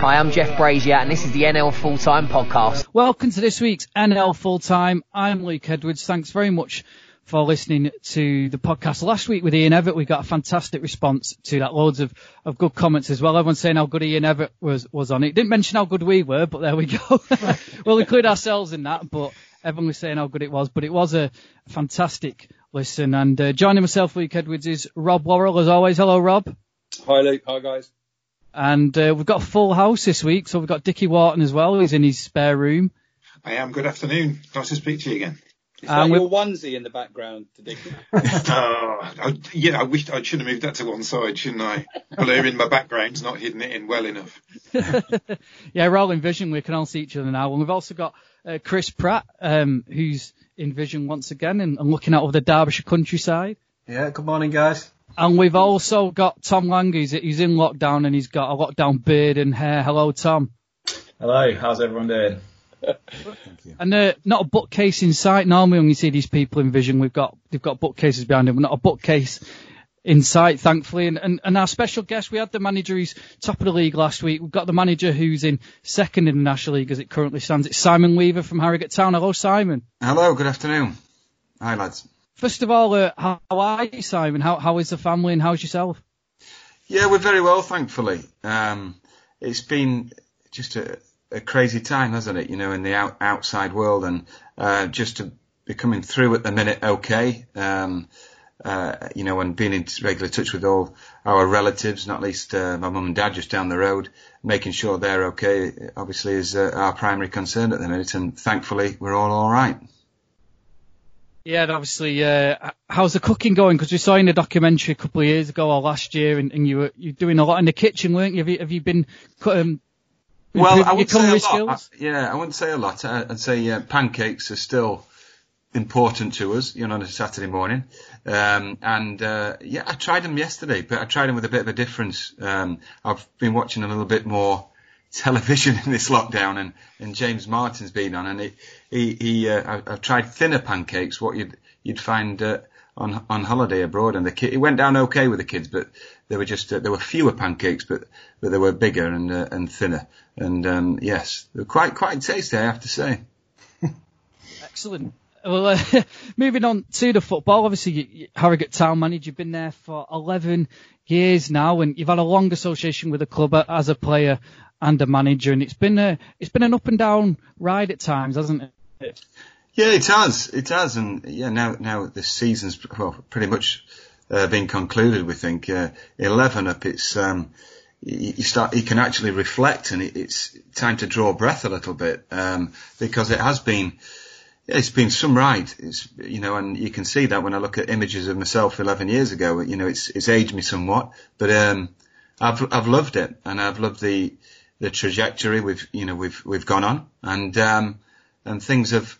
Hi, I'm Jeff Brazier, and this is the NL Full Time Podcast. Welcome to this week's NL Full Time. I'm Luke Edwards. Thanks very much for listening to the podcast. Last week with Ian Evatt, we got a fantastic response to that. Loads of, of good comments as well. Everyone saying how good Ian Evatt was, was on it. Didn't mention how good we were, but there we go. we'll include ourselves in that, but everyone was saying how good it was. But it was a fantastic listen. And uh, joining myself, Luke Edwards, is Rob Worrell as always. Hello, Rob. Hi, Luke. Hi, guys. And uh, we've got a full house this week, so we've got Dickie Wharton as well. He's in his spare room. I am. Good afternoon. Nice to speak to you again. Is that your onesie in the background, Dickie? oh, I, yeah, I wish I should have moved that to one side, shouldn't I? Blurring my background's not hidden it in well enough. yeah, we're all in Vision. We can all see each other now. And we've also got uh, Chris Pratt, um, who's in Vision once again and, and looking out over the Derbyshire countryside. Yeah, good morning, guys. And we've also got Tom Lang, who's, he's in lockdown and he's got a lockdown beard and hair. Hello, Tom. Hello, how's everyone doing? Thank you. And uh, not a bookcase in sight. Normally, when you see these people in Vision, we've got they've got bookcases behind them. Not a bookcase in sight, thankfully. And, and, and our special guest, we had the manager who's top of the league last week. We've got the manager who's in second in the National League as it currently stands. It's Simon Weaver from Harrogate Town. Hello, Simon. Hello, good afternoon. Hi, lads. First of all, uh, how, are you, Simon? How how is the family and how's yourself? Yeah, we're very well, thankfully. Um, it's been just a, a crazy time, hasn't it? You know, in the out, outside world, and uh, just to be coming through at the minute, okay. Um, uh, you know, and being in regular touch with all our relatives, not least uh, my mum and dad just down the road, making sure they're okay, obviously is uh, our primary concern at the minute, and thankfully we're all all right. Yeah, and obviously, uh, how's the cooking going? Because we saw in a documentary a couple of years ago or last year, and, and you were you doing a lot in the kitchen, weren't you? Have you, have you been um, well, I wouldn't say a lot. I, yeah, I wouldn't say a lot. I'd say uh, pancakes are still important to us, you know, on a Saturday morning. Um, and uh, yeah, I tried them yesterday, but I tried them with a bit of a difference. Um, I've been watching a little bit more television in this lockdown, and, and James Martin's been on, and he he, he uh, I've tried thinner pancakes, what you'd you'd find uh, on on holiday abroad, and the kid it went down okay with the kids, but there were just uh, there were fewer pancakes, but but they were bigger and uh, and thinner, and um, yes, they were quite quite tasty, I have to say. Excellent. Well, uh, moving on to the football, obviously you, Harrogate Town manager, you've been there for 11 years now, and you've had a long association with the club as a player and a manager, and it's been a it's been an up and down ride at times, hasn't it? Yeah, it has. It has, and yeah, now now the season's well pretty much uh, been concluded. We think uh, eleven up. It's um, you, start you can actually reflect, and it, it's time to draw breath a little bit um, because it has been. It's been some ride, it's, you know, and you can see that when I look at images of myself 11 years ago, you know, it's, it's aged me somewhat, but, um, I've, I've loved it and I've loved the, the trajectory we've you know we've we've gone on. And um, and things have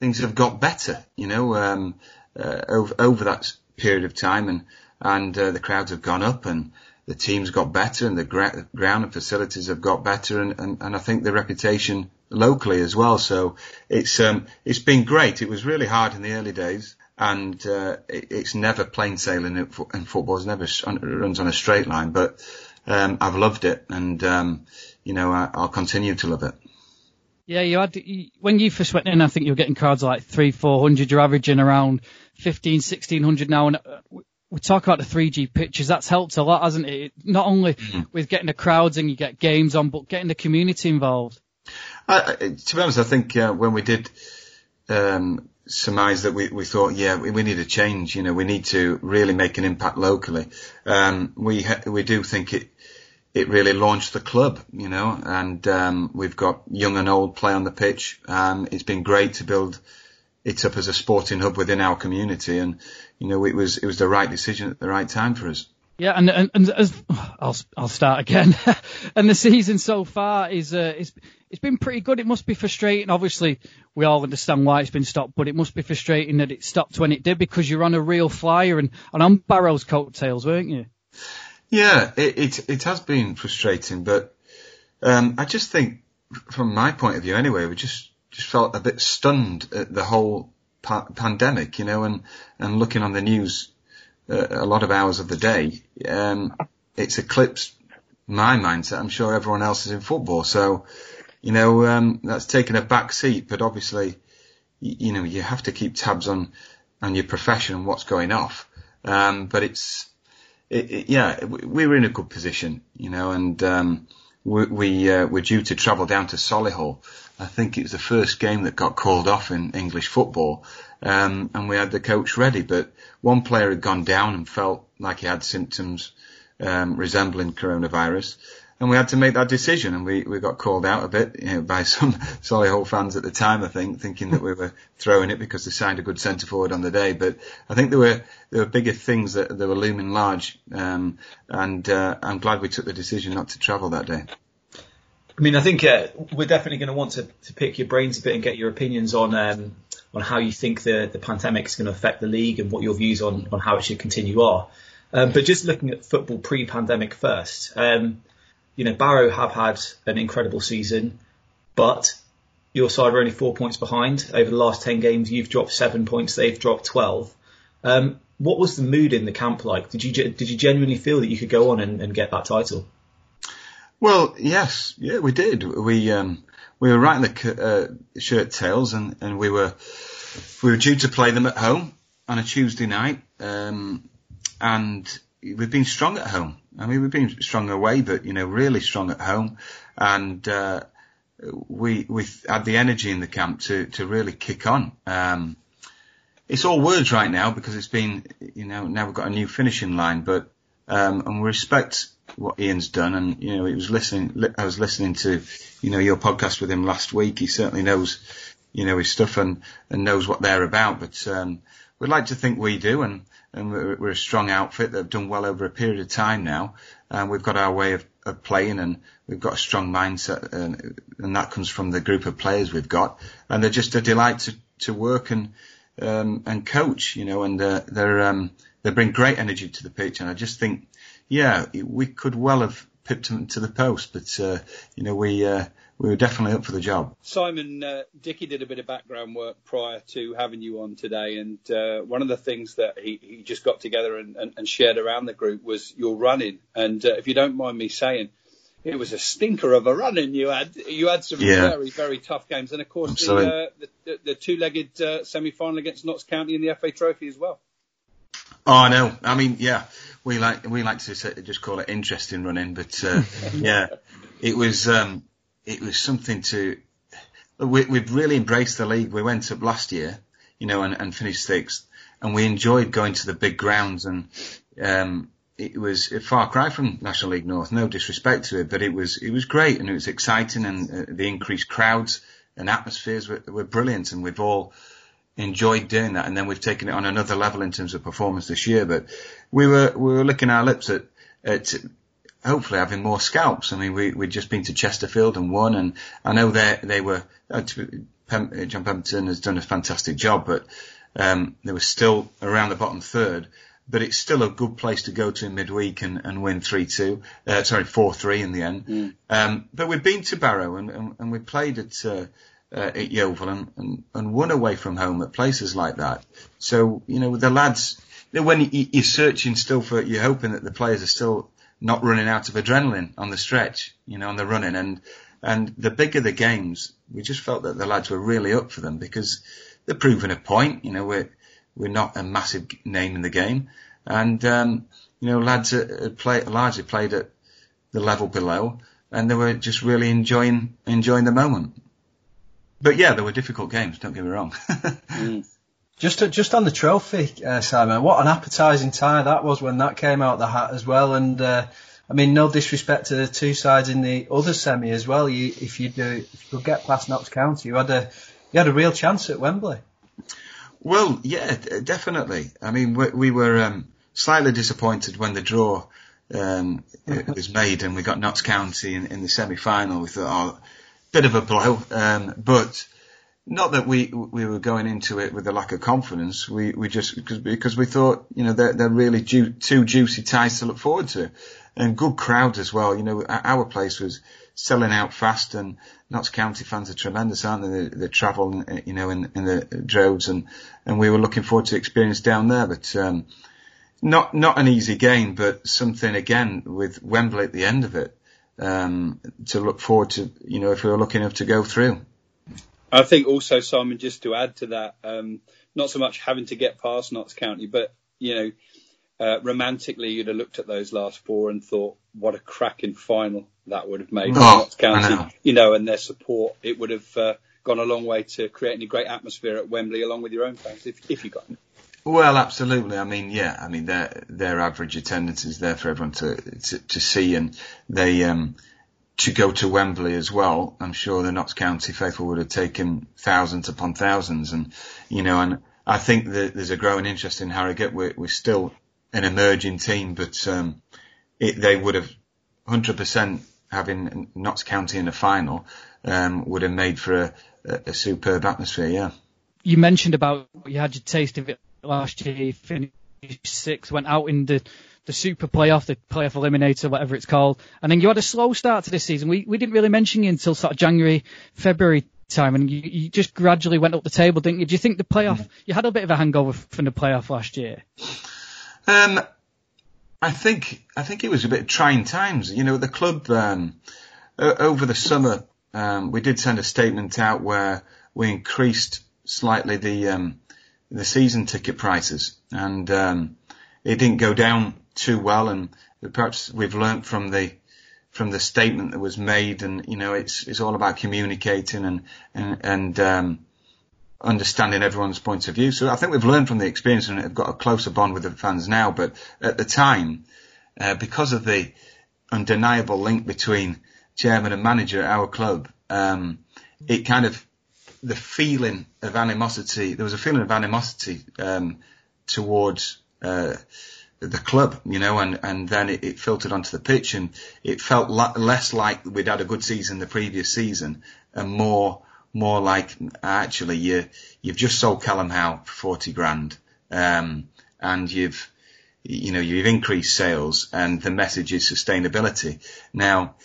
things have got better you know um, uh, over over that period of time. And and uh, the crowds have gone up and the teams got better and the gra- ground and facilities have got better. And, and, and I think the reputation locally as well. So it's um it's been great. It was really hard in the early days. And uh, it, it's never plain sailing and football. Never runs on a straight line. But um, I've loved it, and um, you know I, will continue to love it. Yeah, you had when you first went in, I think you were getting crowds like three, four hundred. You're averaging around 15, 1600 now, and uh, we talk about the 3G pitches. That's helped a lot, hasn't it? Not only mm-hmm. with getting the crowds and you get games on, but getting the community involved. Uh, to be honest, I think uh, when we did um, surmise that we, we thought, yeah, we, we need a change. You know, we need to really make an impact locally. Um, we ha- we do think it it really launched the club, you know, and um, we've got young and old play on the pitch. Um, it's been great to build it up as a sporting hub within our community, and you know, it was it was the right decision at the right time for us. Yeah, and and, and as I'll I'll start again. and the season so far is uh, is it's been pretty good. It must be frustrating. Obviously, we all understand why it's been stopped, but it must be frustrating that it stopped when it did because you're on a real flyer and, and on Barrow's coattails, weren't you? Yeah, it, it, it has been frustrating, but, um, I just think from my point of view anyway, we just, just felt a bit stunned at the whole pa- pandemic, you know, and, and looking on the news uh, a lot of hours of the day, um, it's eclipsed my mindset. I'm sure everyone else is in football. So, you know, um, that's taken a back seat, but obviously, you, you, know, you have to keep tabs on, on your profession and what's going off. Um, but it's, it, yeah, we were in a good position, you know, and, um, we, we uh, were due to travel down to Solihull. I think it was the first game that got called off in English football. Um, and we had the coach ready, but one player had gone down and felt like he had symptoms um, resembling coronavirus. And we had to make that decision, and we, we got called out a bit you know, by some Solihull fans at the time, I think, thinking that we were throwing it because they signed a good centre forward on the day. But I think there were there were bigger things that, that were looming large, um, and uh, I'm glad we took the decision not to travel that day. I mean, I think uh, we're definitely going to want to, to pick your brains a bit and get your opinions on um, on how you think the the pandemic is going to affect the league and what your views on on how it should continue are. Um, but just looking at football pre-pandemic first, um, you know, Barrow have had an incredible season, but your side are only four points behind. Over the last 10 games, you've dropped seven points, they've dropped 12. Um, what was the mood in the camp like? Did you did you genuinely feel that you could go on and, and get that title? Well, yes, yeah, we did. We um, we were right in the uh, shirt tails, and, and we were we were due to play them at home on a Tuesday night. Um, and we've been strong at home. I mean, we've been strong away, but you know, really strong at home, and uh, we we had the energy in the camp to to really kick on. Um, it's all words right now because it's been, you know, now we've got a new finishing line, but um, and we respect what Ian's done, and you know, he was listening. I was listening to, you know, your podcast with him last week. He certainly knows, you know, his stuff and and knows what they're about. But um, we'd like to think we do, and and we're, we're a strong outfit that have done well over a period of time now. And we've got our way of, of playing and we've got a strong mindset and, and that comes from the group of players we've got. And they're just a delight to, to work and, um, and coach, you know, and, uh, they're, um, they bring great energy to the pitch. And I just think, yeah, we could well have pipped them to the post, but, uh, you know, we, uh, we were definitely up for the job. Simon uh, Dickie did a bit of background work prior to having you on today, and uh, one of the things that he, he just got together and, and, and, shared around the group was your run-in. And uh, if you don't mind me saying, it was a stinker of a run-in you had. You had some yeah. very very tough games, and of course the, uh, the, the, the, two-legged uh, semi-final against Notts County in the FA Trophy as well. Oh, I know. I mean, yeah, we like we like to just call it interesting run-in, but uh, yeah, it was. Um, it was something to. We, we've really embraced the league. We went up last year, you know, and, and finished sixth, and we enjoyed going to the big grounds, and um, it was a far cry from National League North. No disrespect to it, but it was it was great, and it was exciting, and uh, the increased crowds and atmospheres were, were brilliant, and we've all enjoyed doing that. And then we've taken it on another level in terms of performance this year. But we were we were licking our lips at at hopefully having more scalps. I mean, we, we'd just been to Chesterfield and won, and I know they they were, uh, uh, John Pemberton has done a fantastic job, but um, they were still around the bottom third. But it's still a good place to go to in midweek and, and win 3-2, uh, sorry, 4-3 in the end. Mm. Um, but we've been to Barrow and, and, and we played at, uh, uh, at Yeovil and, and, and won away from home at places like that. So, you know, the lads, when you're searching still for, you're hoping that the players are still not run-in out of adrenaline on the stretch, you know, on the running. And, and the bigger the games, we just felt that the lads were really up for them because they're proving a point. You know, we're, we're not a massive name in the game. And, um, you know, lads had play, largely played at the level below and they were just really enjoying, enjoying the moment. But yeah, there were difficult games, don't get me wrong. mm. Just to, just on the trophy, uh, Simon, what an appetising tie that was when that came out the hat as well. And uh, I mean, no disrespect to the two sides in the other semi as well. You, if you do, if you could get past Notts County, you had a you had a real chance at Wembley. Well, yeah, definitely. I mean, we, we were um, slightly disappointed when the draw um, was made and we got Notts County in, in the semi-final. We thought, oh, bit of a blow, um, but not that we we were going into it with a lack of confidence. We we just because because we thought you know they're they're really ju- two juicy ties to look forward to, and good crowds as well. You know our place was selling out fast, and Notts County fans are tremendous, aren't they? They, they travel you know in in the droves, and and we were looking forward to experience down there, but. um not not an easy game, but something again with Wembley at the end of it. um, to look forward to, you know, if we were lucky enough to go through. I think also, Simon, just to add to that, um, not so much having to get past Notts County, but, you know, uh, romantically, you'd have looked at those last four and thought, what a cracking final that would have made for Oh, Notts County, know. you know, and their support. It would have uh, gone a long way to creating a great atmosphere at Wembley along with your own fans, if, if you got them. Well, absolutely. I mean, yeah. I mean, their their average attendance is there for everyone to to, to see, and they um, to go to Wembley as well. I'm sure the Notts County faithful would have taken thousands upon thousands, and you know, and I think that there's a growing interest in Harrogate. We're, we're still an emerging team, but um, it, they would have 100% having Notts County in the final um, would have made for a, a, a superb atmosphere. Yeah. You mentioned about you had your taste of it last year. You finished sixth, went out in the the Super Playoff, the Playoff Eliminator, whatever it's called, and then you had a slow start to this season. We we didn't really mention you until sort of January, February time, and you, you just gradually went up the table, didn't you? Do you think the playoff? You had a bit of a hangover from the playoff last year. Um, I think I think it was a bit trying times. You know, the club um, over the summer um, we did send a statement out where we increased slightly the um, the season ticket prices, and um, it didn't go down too well. And perhaps we've learnt from the from the statement that was made, and you know, it's it's all about communicating and and and um, understanding everyone's point of view. So I think we've learned from the experience and have got a closer bond with the fans now. But at the time, uh, because of the undeniable link between chairman and manager at our club, um, it kind of the feeling of animosity. There was a feeling of animosity um, towards uh, the club, you know, and and then it, it filtered onto the pitch, and it felt li- less like we'd had a good season the previous season, and more more like actually you you've just sold Callum Howe for forty grand, um, and you've you know you've increased sales, and the message is sustainability. Now,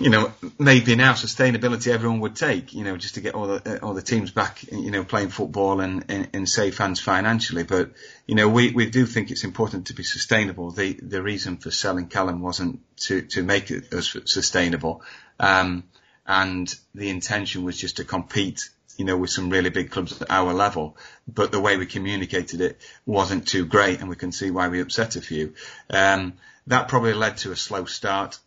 you know, maybe now sustainability everyone would take, you know, just to get all the all the teams back, you know, playing football and, and, and safe hands financially. But you know, we, we do think it's important to be sustainable. The the reason for selling Callum wasn't to to make it us sustainable, um, and the intention was just to compete. You know, with some really big clubs at our level, but the way we communicated it wasn't too great, and we can see why we upset a few. Um, that probably led to a slow start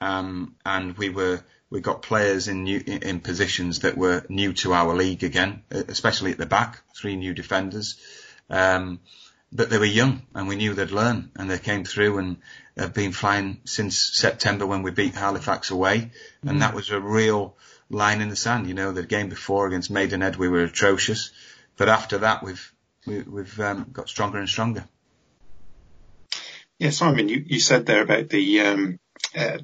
um, and we were we got players in new in, positions that were new to our league again, especially at the back, three new defenders. Um, but they were young, and we knew they'd learn, and they came through and have been flying since September when we beat Halifax away, and that was a real line in the sand. You know, the game before against Maidenhead we were atrocious, but after that we've we, we've um, got stronger and stronger. Yeah, Simon, you, you said there about the, um, uh,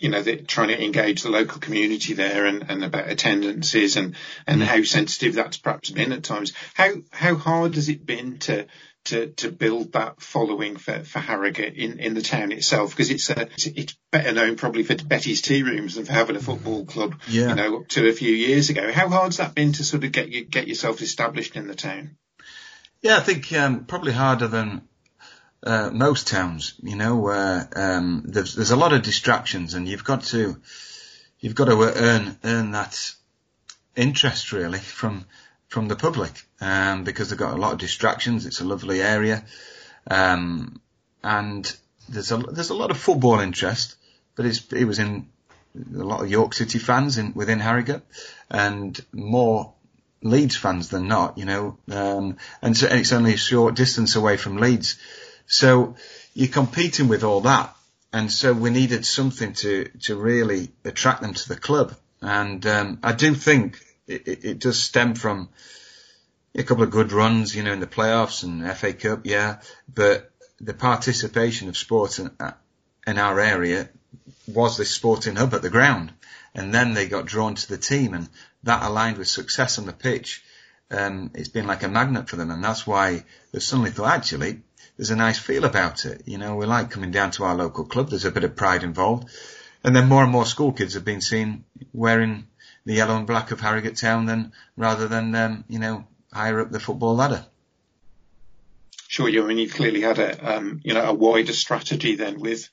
you know, trying to engage the local community there and, and about attendances and, and how sensitive that's perhaps been at times. How, how hard has it been to, to, to build that following for, for Harrogate in, in the town itself? Because it's, a, it's, it's better known probably for Betty's Tea Rooms than for having a football club, Yeah. you know, up to a few years ago. How hard's that been to sort of get you, get yourself established in the town? Yeah, I think um, probably harder than uh, most towns. You know, where um, there's there's a lot of distractions, and you've got to you've got to earn earn that interest really from from the public um, because they've got a lot of distractions. It's a lovely area, um, and there's a there's a lot of football interest, but it's it was in a lot of York City fans in within Harrogate, and more Leeds fans than not, you know, um, and, so, and it's only a short distance away from Leeds. So you're competing with all that. And so we needed something to, to really attract them to the club. And, um, I do think it, it, it does stem from a couple of good runs, you know, in the playoffs and FA Cup, yeah, but the participation of sport in, uh, in our area was this sporting hub at the ground. And then they got drawn to the team and that aligned with success on the pitch. Um, it's been like a magnet for them. And that's why they suddenly thought, actually, there's a nice feel about it. You know, we like coming down to our local club. There's a bit of pride involved. And then more and more school kids have been seen wearing the yellow and black of Harrogate Town than rather than, um, you know, higher up the football ladder. Sure, you. I mean, you've clearly had a, um, you know, a wider strategy then with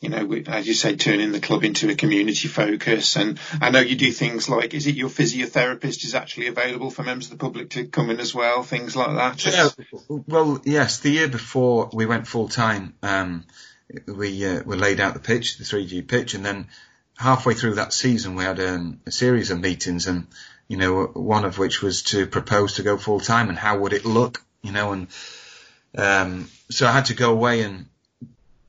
you know, as you say, turning the club into a community focus. And I know you do things like, is it your physiotherapist is actually available for members of the public to come in as well, things like that? Yeah, well, yes, the year before we went full time, um, we, uh, we laid out the pitch, the 3G pitch, and then halfway through that season we had um, a series of meetings and, you know, one of which was to propose to go full time and how would it look, you know, and, um, so I had to go away and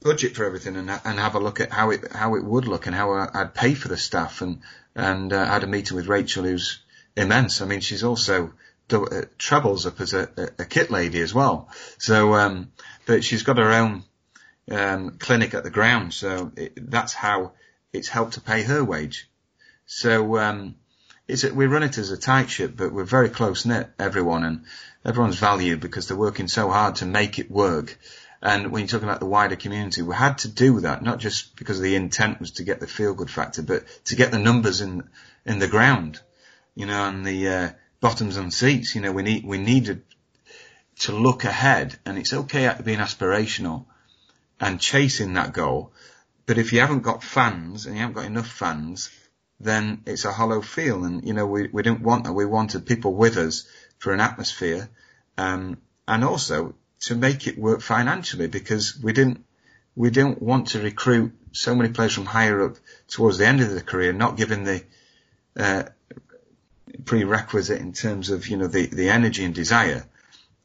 budget for everything and, and have a look at how it how it would look and how I'd pay for the staff and and uh, I had a meeting with Rachel who's immense. I mean, she's also uh, travels up as a, a, kit lady as well. So, um, but she's got her own um, clinic at the ground, so it, that's how it's helped to pay her wage. So um, it's a, we run it as a tight ship, but we're very close knit, everyone, and everyone's valued because they're working so hard to make it work. And when you're talking about the wider community, we had to do that, not just because the intent was to get the feel good factor, but to get the numbers in, in the ground, you know, and the, uh, bottoms and seats, you know, we need, we needed to look ahead and it's okay being aspirational and chasing that goal. But if you haven't got fans and you haven't got enough fans, then it's a hollow feel. And, you know, we, we didn't want that. We wanted people with us for an atmosphere. Um, and also to make it work financially because we didn't we didn't want to recruit so many players from higher up towards the end of the career, not given the uh, prerequisite in terms of you know the the energy and desire.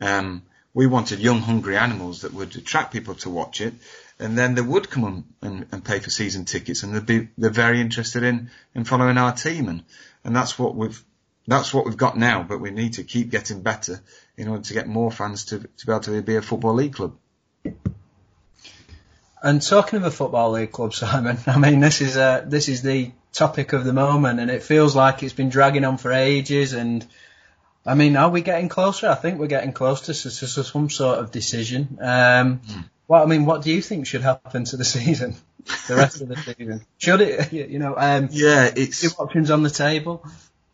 Um, we wanted young, hungry animals that would attract people to watch it, and then they would come and, and pay for season tickets, and they'd be they're very interested in in following our team, and and that's what we've that's what we've got now, but we need to keep getting better in order to get more fans to, to be able to be a football league club. And talking of a football league club, Simon, I mean this is uh, this is the topic of the moment, and it feels like it's been dragging on for ages. And I mean, are we getting closer? I think we're getting close to, to some sort of decision. Um, mm. Well, I mean, what do you think should happen to the season, the rest of the season? Should it, you know? Um, yeah, it's options on the table.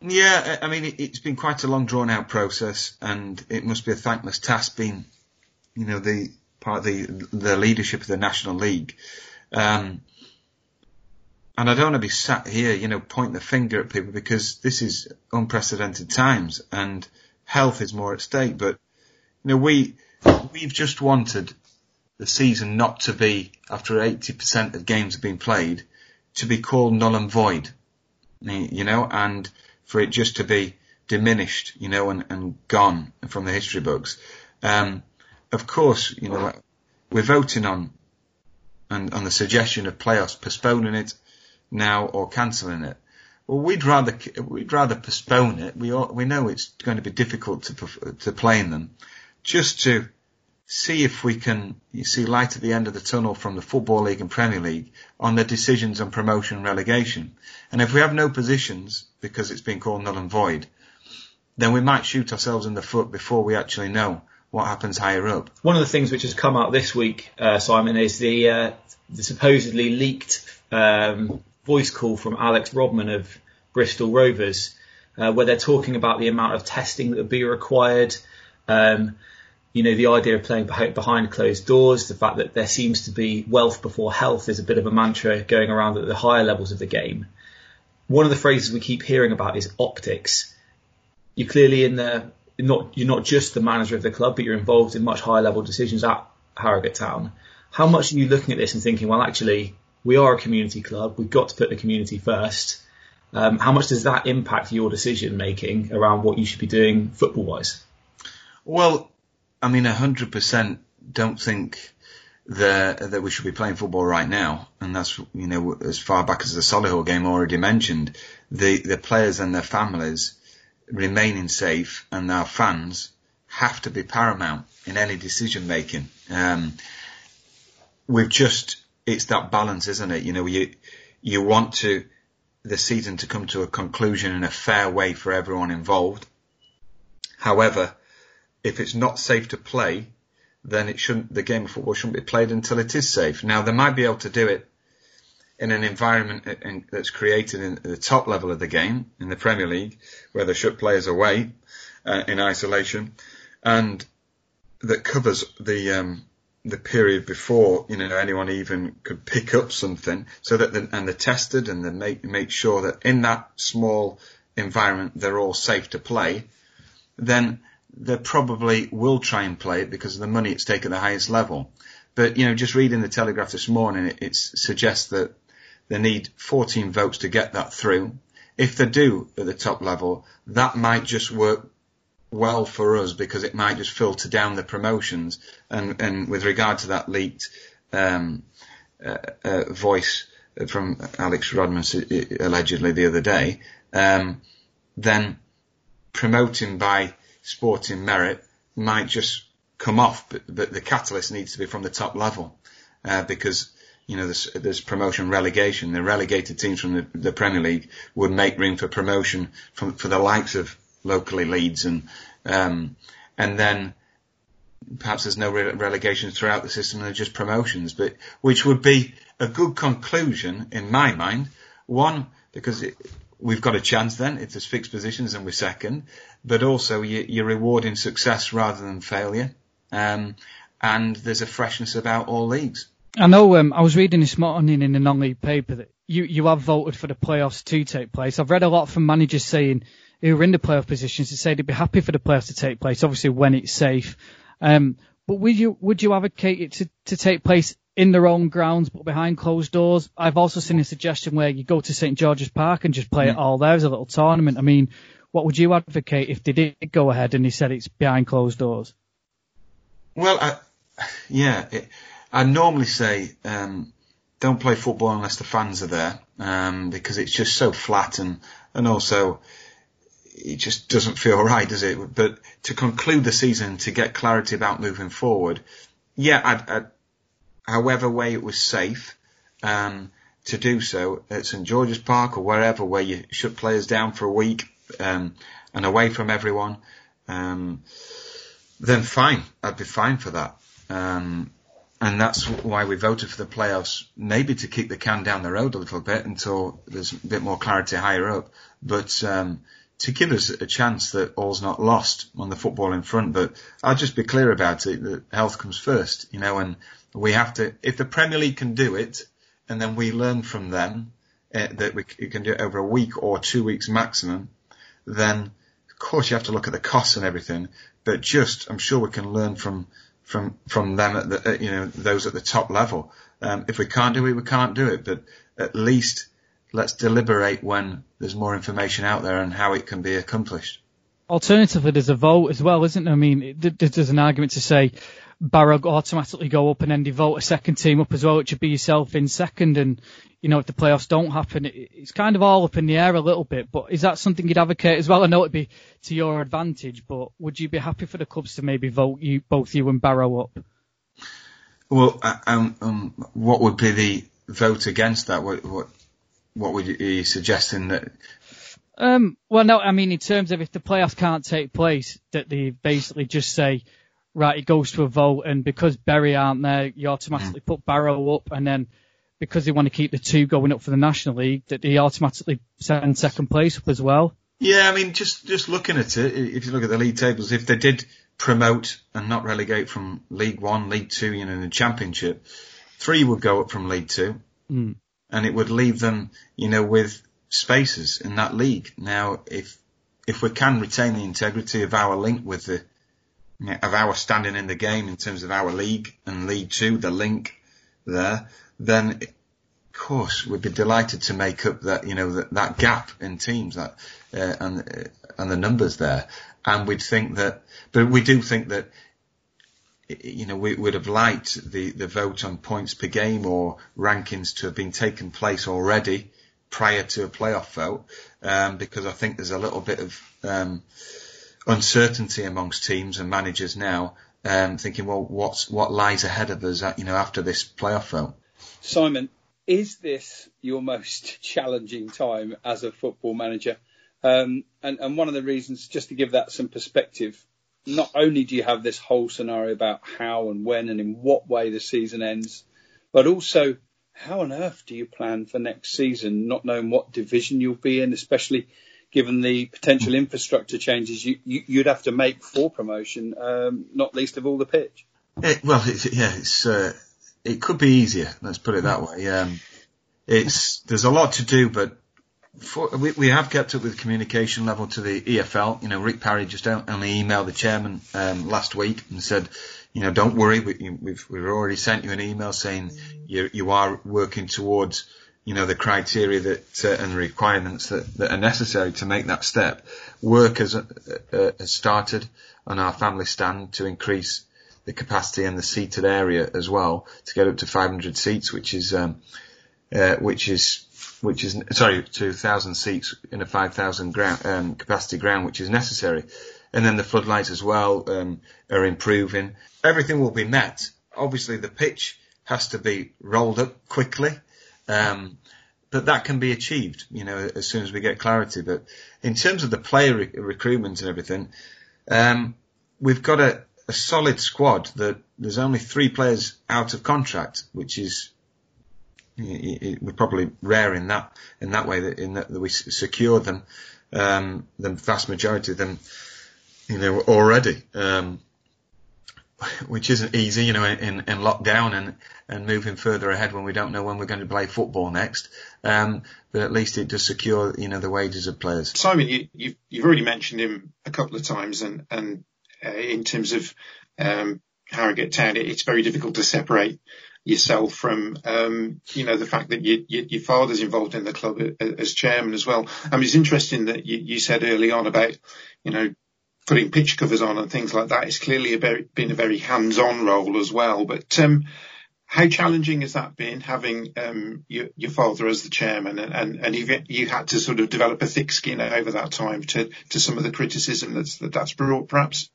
Yeah, I mean, it, has been quite a long, drawn out process, and it must be a thankless task being, you know, the part of the the leadership of the National League. Um, and I don't want to be sat here, you know, pointing the finger at people because this is unprecedented times and health is more at stake. But, you know, we, we've just wanted the season not to be, after 80% of games have been played, to be called null and void. You know, and for it just to be diminished, you know, and, and gone from the history books. Um, of course, you know, we're voting on, on, on the suggestion of playoffs, postponing it now or cancelling it. Well, we'd rather, we'd rather postpone it. We all, we know it's going to be difficult to, to play in them just to see if we can see light at the end of the tunnel from the Football League and Premier League on the decisions on promotion and relegation. And if we have no positions because it's been called null and void, then we might shoot ourselves in the foot before we actually know what happens higher up. One of the things which has come out this week, uh, Simon, is the, uh, the supposedly leaked um, voice call from Alex Rodman of Bristol Rovers, uh, where they're talking about the amount of testing that would be required. Um, you know, the idea of playing behind closed doors, the fact that there seems to be wealth before health is a bit of a mantra going around at the higher levels of the game. One of the phrases we keep hearing about is optics. You're clearly in the not you're not just the manager of the club, but you're involved in much higher level decisions at Harrogate Town. How much are you looking at this and thinking, well, actually, we are a community club. We've got to put the community first. Um, how much does that impact your decision making around what you should be doing football wise? Well, I mean, hundred percent don't think that that we should be playing football right now, and that's you know as far back as the Solihull game already mentioned, the the players and their families remaining safe and our fans have to be paramount in any decision making. Um, we've just it's that balance, isn't it? You know, you you want to the season to come to a conclusion in a fair way for everyone involved. However, if it's not safe to play, then it shouldn't, the game of football shouldn't be played until it is safe. Now they might be able to do it in an environment that's created in the top level of the game in the Premier League, where they shut players away uh, in isolation, and that covers the um, the period before you know anyone even could pick up something, so that the, and they're tested and they make make sure that in that small environment they're all safe to play, then they probably will try and play it because of the money at stake at the highest level. But you know, just reading the Telegraph this morning, it, it suggests that they need 14 votes to get that through. If they do at the top level, that might just work well for us because it might just filter down the promotions. And, and with regard to that leaked um, uh, uh, voice from Alex Rodman allegedly the other day, um, then promoting by sporting merit might just come off, but, but the catalyst needs to be from the top level uh, because you know, there's, there's, promotion relegation. The relegated teams from the, the, Premier League would make room for promotion from, for the likes of locally Leeds and um, and then perhaps there's no re- relegation throughout the system, they're just promotions, but which would be a good conclusion in my mind. One, because we've got a chance then if there's fixed positions and we're second, but also you, are rewarding success rather than failure. Um, and there's a freshness about all leagues. I know. Um, I was reading this morning in the non-league paper that you you have voted for the playoffs to take place. I've read a lot from managers saying who are in the playoff positions to say they'd be happy for the playoffs to take place, obviously when it's safe. Um, but would you would you advocate it to, to take place in their own grounds but behind closed doors? I've also seen a suggestion where you go to St George's Park and just play yeah. it all there as a little tournament. I mean, what would you advocate if they did go ahead and they said it's behind closed doors? Well, I, yeah, it, I normally say um, don't play football unless the fans are there um, because it's just so flat and and also it just doesn't feel right, does it? But to conclude the season, to get clarity about moving forward, yeah, I'd, I'd, however way it was safe um, to do so at St George's Park or wherever, where you shut players down for a week um, and away from everyone, um, then fine, I'd be fine for that. Um, and that's why we voted for the playoffs, maybe to kick the can down the road a little bit until there's a bit more clarity higher up. But um, to give us a chance that all's not lost on the football in front. But I'll just be clear about it that health comes first, you know, and we have to, if the Premier League can do it and then we learn from them uh, that we can do it over a week or two weeks maximum, then of course you have to look at the costs and everything, but just, I'm sure we can learn from, from, from them at the, uh, you know, those at the top level. Um, if we can't do it, we can't do it, but at least let's deliberate when there's more information out there and how it can be accomplished. Alternatively, there's a vote as well, isn't there? I mean, there's an argument to say Barrow automatically go up and then devote a second team up as well, which would be yourself in second. And, you know, if the playoffs don't happen, it's kind of all up in the air a little bit. But is that something you'd advocate as well? I know it'd be to your advantage, but would you be happy for the clubs to maybe vote you, both you and Barrow up? Well, um, um, what would be the vote against that? What, what what would you suggesting that? Um, well, no, I mean, in terms of if the playoffs can't take place, that they basically just say, right, it goes to a vote, and because Bury aren't there, you automatically mm. put Barrow up, and then because they want to keep the two going up for the National League, that they automatically send second place up as well. Yeah, I mean, just just looking at it, if you look at the league tables, if they did promote and not relegate from League One, League Two, you know, in the Championship, three would go up from League Two. Mm and it would leave them, you know, with spaces in that league. Now, if if we can retain the integrity of our link with the of our standing in the game in terms of our league and League Two, the link there, then of course we'd be delighted to make up that you know that, that gap in teams that uh, and uh, and the numbers there, and we'd think that, but we do think that you know, we would have liked the, the vote on points per game or rankings to have been taken place already prior to a playoff vote, um, because I think there's a little bit of um, uncertainty amongst teams and managers now, um, thinking, well, what's what lies ahead of us, you know, after this playoff vote. Simon, is this your most challenging time as a football manager? Um, and, and one of the reasons, just to give that some perspective, not only do you have this whole scenario about how and when and in what way the season ends, but also how on earth do you plan for next season, not knowing what division you'll be in, especially given the potential infrastructure changes you, you, would have to make for promotion, um, not least of all the pitch. It, well, yeah, it's uh, it could be easier. Let's put it that way. Um, it's there's a lot to do, but for, we, we have kept up with communication level to the EFL. You know, Rick Parry just only emailed the chairman um, last week and said, you know, don't worry, we, we've we've already sent you an email saying you you are working towards you know the criteria that uh, and requirements that, that are necessary to make that step. Work has, uh, uh, has started on our family stand to increase the capacity and the seated area as well to get up to 500 seats, which is um, uh, which is which is sorry, 2,000 seats in a 5,000 ground, um, capacity ground, which is necessary. And then the floodlights as well um, are improving. Everything will be met. Obviously, the pitch has to be rolled up quickly, um, but that can be achieved, you know, as soon as we get clarity. But in terms of the player re- recruitment and everything, um, we've got a, a solid squad that there's only three players out of contract, which is we're probably rare in that in that way that in that, that we secure them, um, the vast majority of them, you know, already, um, which isn't easy, you know, in, in lockdown and and moving further ahead when we don't know when we're going to play football next. Um, but at least it does secure, you know, the wages of players. Simon, you, you've, you've already mentioned him a couple of times, and and uh, in terms of um, Harrogate Town, it, it's very difficult to separate yourself from, um, you know, the fact that you, you, your father's involved in the club as chairman as well. I mean, it's interesting that you, you said early on about, you know, putting pitch covers on and things like that. It's clearly a very, been a very hands-on role as well. But um, how challenging has that been having um, your, your, father as the chairman, and and, and you you had to sort of develop a thick skin over that time to to some of the criticism that's that that's brought, perhaps.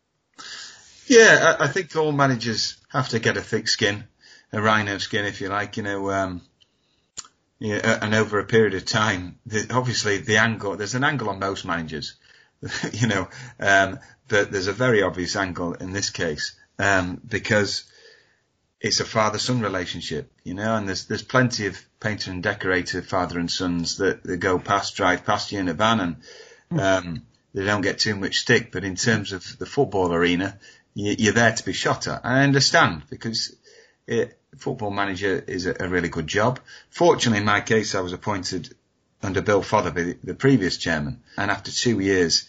Yeah, I, I think all managers have to get a thick skin, a rhino skin, if you like. You know, um, yeah, and over a period of time, the, obviously the angle there's an angle on most managers, you know, um, but there's a very obvious angle in this case um, because it's a father-son relationship, you know, and there's there's plenty of painter and decorator father and sons that, that go past, drive past you in a van, and hmm. um, they don't get too much stick. But in terms of the football arena, you, are there to be shot at. I understand because it, football manager is a, a, really good job. Fortunately, in my case, I was appointed under Bill Fotherby, the previous chairman, and after two years,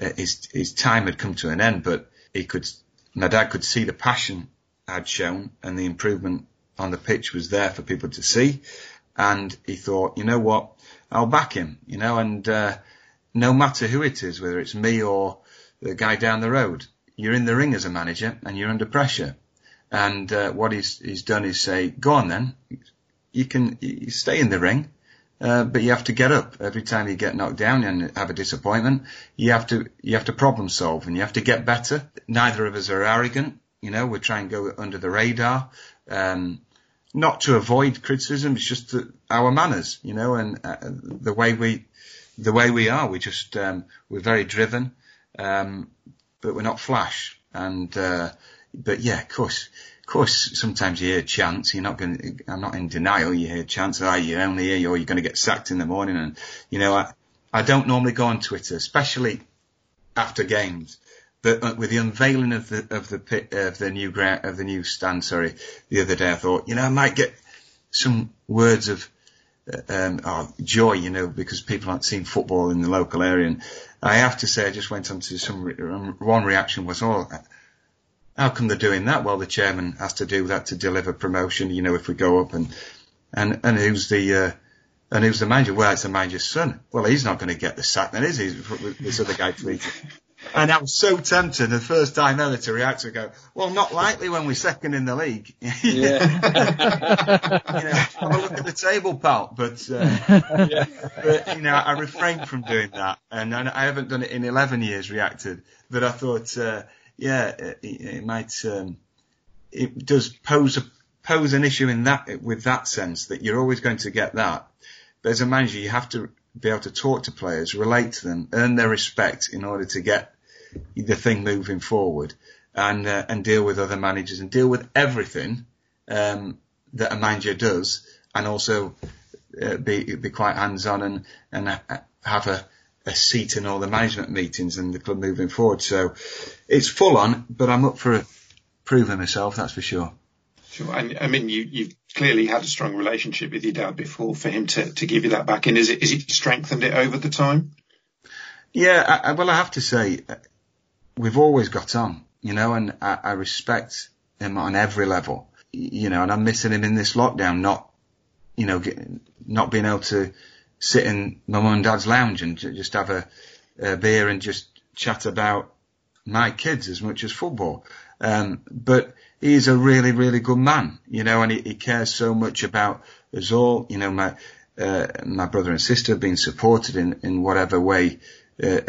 uh, his his time had come to an end. But he could, my dad could see the passion I'd shown, and the improvement on the pitch was there for people to see. And he thought, you know what, I'll back him, you know, and uh, no matter who it is, whether it's me or the guy down the road, you're in the ring as a manager and you're under pressure. And uh, what he's, he's done is say, go on then, you can you stay in the ring, uh, but you have to get up every time you get knocked down and have a disappointment. You have to you have to problem solve and you have to get better. Neither of us are arrogant. You know, we try and go under the radar, um, not to avoid criticism. It's just our manners, you know, and uh, the way we the way we are. We just um, we're very driven. Um, but we're not flash. And, uh, but yeah, of course, course, sometimes you hear chants. You're not going to, I'm not in denial. You hear chants, oh, you only hear, or you're going to get sacked in the morning. And, you know, I, I don't normally go on Twitter, especially after games. But uh, with the unveiling of the, of the pit, of the new ground, of the new stand, sorry, the other day, I thought, you know, I might get some words of, uh, um, oh, joy, you know, because people aren't seeing football in the local area. And I have to say, I just went on to some, um, one reaction was, oh, how come they're doing that? Well, the chairman has to do that to deliver promotion, you know, if we go up and, and, and who's the, uh, and who's the manager? Well, it's the manager's son. Well, he's not going to get the sack then, is he? This other guy tweeted. And I was so tempted the first time ever to react to go, well, not likely when we're second in the league. Yeah. you know, have a look at the table, pal. But, uh, yeah. but, you know, I refrained from doing that. And, and, I haven't done it in 11 years reacted. But I thought, uh, yeah, it, it might, um, it does pose a, pose an issue in that, with that sense that you're always going to get that. But as a manager, you have to be able to talk to players, relate to them, earn their respect in order to get the thing moving forward and uh, and deal with other managers and deal with everything um, that a manager does and also uh, be be quite hands on and and uh, have a, a seat in all the management meetings and the club moving forward. So it's full on, but I'm up for proving myself, that's for sure. Sure. And I mean, you, you've clearly had a strong relationship with your dad before for him to, to give you that back in. Is it, is it strengthened it over the time? Yeah, I, I, well, I have to say, uh, we've always got on, you know, and I, I respect him on every level, you know, and I'm missing him in this lockdown, not, you know, get, not being able to sit in my mum and dad's lounge and just have a, a beer and just chat about my kids as much as football. Um, but he's a really, really good man, you know, and he, he cares so much about us all. You know, my, uh, my brother and sister have been supported in, in whatever way, uh,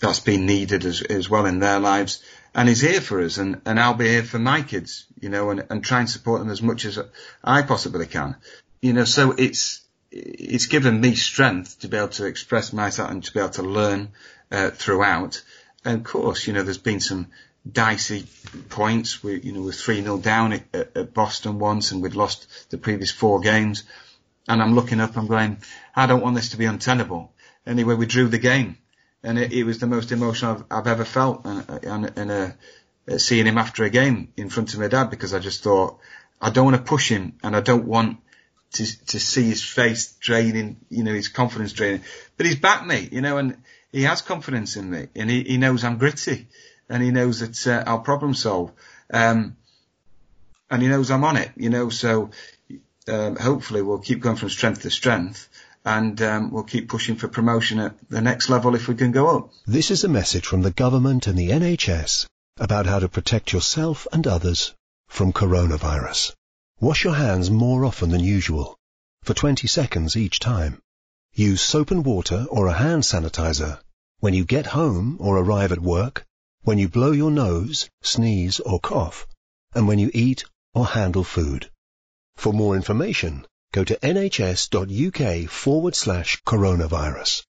that's been needed as, as well in their lives. And he's here for us and, and I'll be here for my kids, you know, and, and try and support them as much as I possibly can. You know, so it's, it's given me strength to be able to express myself and to be able to learn, uh, throughout. Of course, you know, there's been some dicey points. We, you know, we're 3 0 down at, at, Boston once and we'd lost the previous four games. And I'm looking up, I'm going, I don't want this to be untenable. Anyway, we drew the game and it, it was the most emotional I've, I've ever felt and, and, and uh, seeing him after a game in front of my dad because I just thought, I don't want to push him and I don't want to, to see his face draining, you know, his confidence draining, but he's backed me, you know, and he has confidence in me and he, he knows I'm gritty and he knows that uh, I'll problem solve. Um, and he knows I'm on it, you know, so um, hopefully we'll keep going from strength to strength and um, we'll keep pushing for promotion at the next level if we can go up. This is a message from the government and the NHS about how to protect yourself and others from coronavirus. Wash your hands more often than usual, for 20 seconds each time. Use soap and water or a hand sanitizer when you get home or arrive at work when you blow your nose, sneeze or cough, and when you eat or handle food. For more information, go to nhs.uk forward slash coronavirus.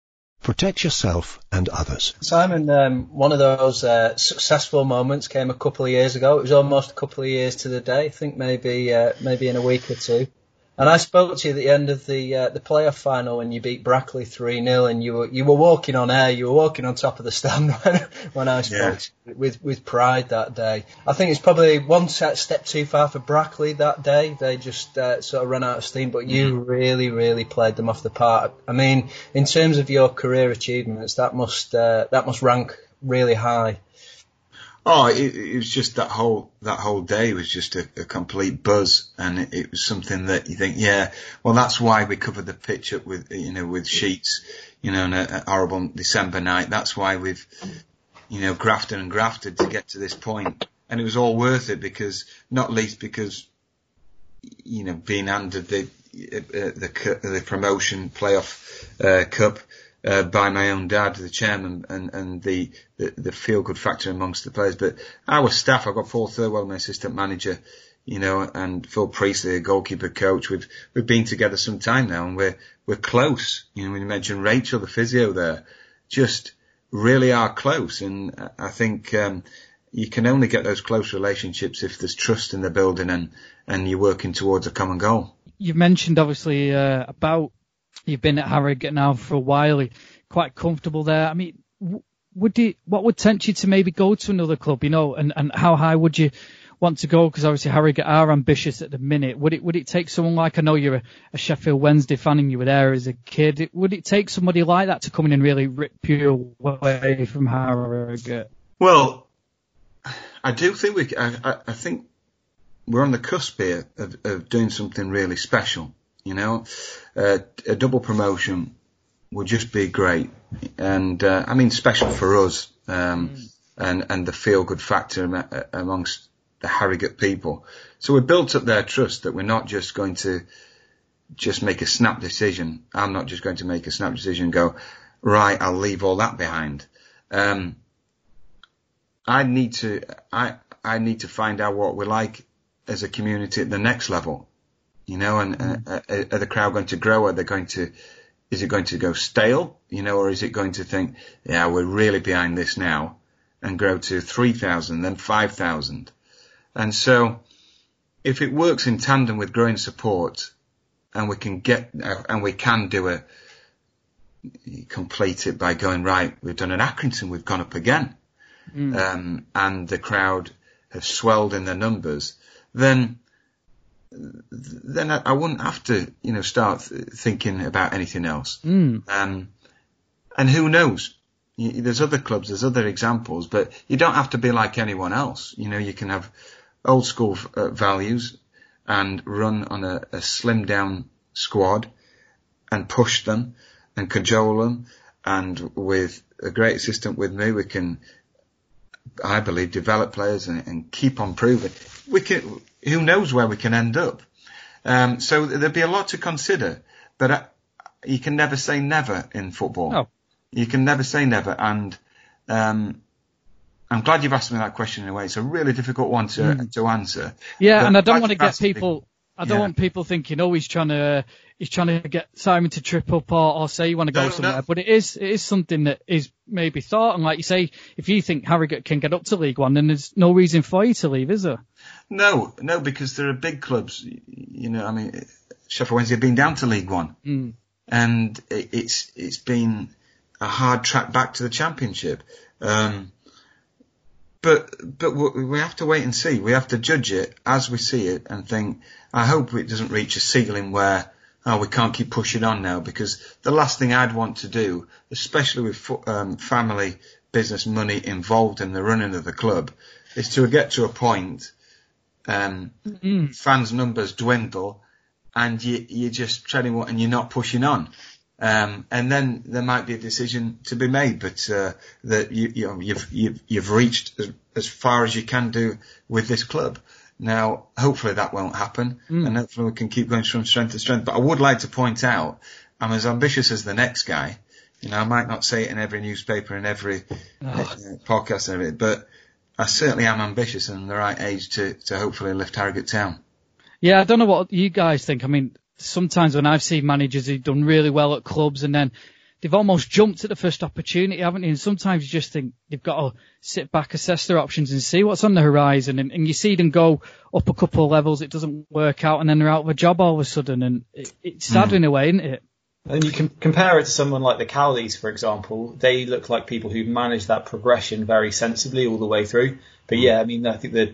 Protect yourself and others. Simon, um, one of those uh, successful moments came a couple of years ago. It was almost a couple of years to the day. I think maybe uh, maybe in a week or two. And I spoke to you at the end of the uh, the playoff final when you beat Brackley three 0 and you were you were walking on air, you were walking on top of the stand when, when I spoke yeah. with with pride that day. I think it's probably one set step too far for Brackley that day. They just uh, sort of ran out of steam, but you mm-hmm. really really played them off the park. I mean, in terms of your career achievements, that must uh, that must rank really high. Oh, it, it, was just that whole that whole day was just a, a complete buzz, and it, it, was something that you think, yeah, well, that's why we covered the pitch up with you know with sheets, you know, on a, a horrible December night. That's why we've you know grafted and grafted to get to this point, and it was all worth it because not least because you know being handed the uh, the the promotion playoff uh, cup uh, by my own dad, the chairman, and, and the, the, the feel good factor amongst the players. But our staff, I've got Paul Thirlwell, my assistant manager, you know, and Phil Priestley, a goalkeeper coach. We've, we've been together some time now and we're, we're close. You know, when you mentioned Rachel, the physio there, just really are close. And I think, um, you can only get those close relationships if there's trust in the building and, and you're working towards a common goal. You've mentioned obviously, uh, about You've been at Harrogate now for a while. You're quite comfortable there. I mean, would you, what would tempt you to maybe go to another club, you know, and, and how high would you want to go? Because obviously Harrogate are ambitious at the minute. Would it, would it take someone like, I know you're a, a Sheffield Wednesday fan and you were there as a kid. Would it take somebody like that to come in and really rip you away from Harrogate? Well, I do think we, I, I think we're on the cusp here of, of doing something really special. You know, uh, a double promotion would just be great, and uh, I mean special for us, um, mm. and and the feel good factor amongst the Harrogate people. So we built up their trust that we're not just going to just make a snap decision. I'm not just going to make a snap decision and go, right, I'll leave all that behind. Um, I need to, I, I need to find out what we're like as a community at the next level you know, and mm. uh, uh, are the crowd going to grow? Are they going to, is it going to go stale, you know, or is it going to think, yeah, we're really behind this now and grow to 3,000, then 5,000? And so if it works in tandem with growing support and we can get, uh, and we can do a, complete it by going, right, we've done an Accrington, we've gone up again. Mm. Um, and the crowd have swelled in their numbers, then then I, I wouldn't have to, you know, start thinking about anything else. Mm. Um, and who knows? There's other clubs, there's other examples, but you don't have to be like anyone else. You know, you can have old school uh, values and run on a, a slim down squad and push them and cajole them. And with a great assistant with me, we can, I believe, develop players and, and keep on proving. We can, who knows where we can end up? Um, so there'd be a lot to consider, but uh, you can never say never in football. No. You can never say never. And, um, I'm glad you've asked me that question in a way. It's a really difficult one to, Mm. to answer. Yeah, and I don't want to get people. I don't Yeah. want people thinking, oh, he's trying to he's trying to get Simon to trip up or, or say you want to go No, somewhere. no. But it is it is something that is maybe thought. And like you say, if you think Harrogate can get up to League One, then there's no reason for you to leave, is there? No, no, because there are big clubs. You know, I mean, Sheffield Wednesday have been down to League One, Mm. and it- it's it's been a hard track back to the Championship. Um, but but we we have to wait and see. We have to judge it as we see it and think. I hope it doesn't reach a ceiling where oh we can't keep pushing on now because the last thing I'd want to do, especially with um, family business money involved in the running of the club, is to get to a point um, Mm. fans' numbers dwindle, and you you're just treading water and you're not pushing on. Um, and then there might be a decision to be made, but uh, that you, you know, you've you've you've reached as, as far as you can do with this club. Now, hopefully that won't happen, Mm. and hopefully we can keep going from strength to strength. But I would like to point out, I'm as ambitious as the next guy. You know, I might not say it in every newspaper and every Oh. uh, podcast and everything, but I certainly am ambitious and the right age to, to hopefully lift Harrogate Town. Yeah, I don't know what you guys think. I mean, sometimes when I've seen managers who've done really well at clubs and then they've almost jumped at the first opportunity, haven't they? And sometimes you just think they've got to sit back, assess their options and see what's on the horizon. And, and you see them go up a couple of levels, it doesn't work out, and then they're out of a job all of a sudden. And it, it's sad Mm. in a way, isn't it? And you can compare it to someone like the Cowleys, for example. They look like people who manage that progression very sensibly all the way through. But yeah, I mean, I think the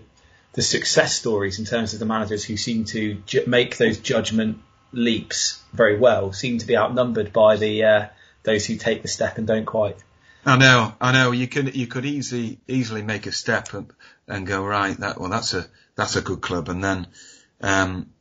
the success stories in terms of the managers who seem to ju- make those judgment leaps very well seem to be outnumbered by the uh, those who take the step and don't quite. I know, I know. You could you could easily easily make a step up and go right. That well, that's a that's a good club. And then, um,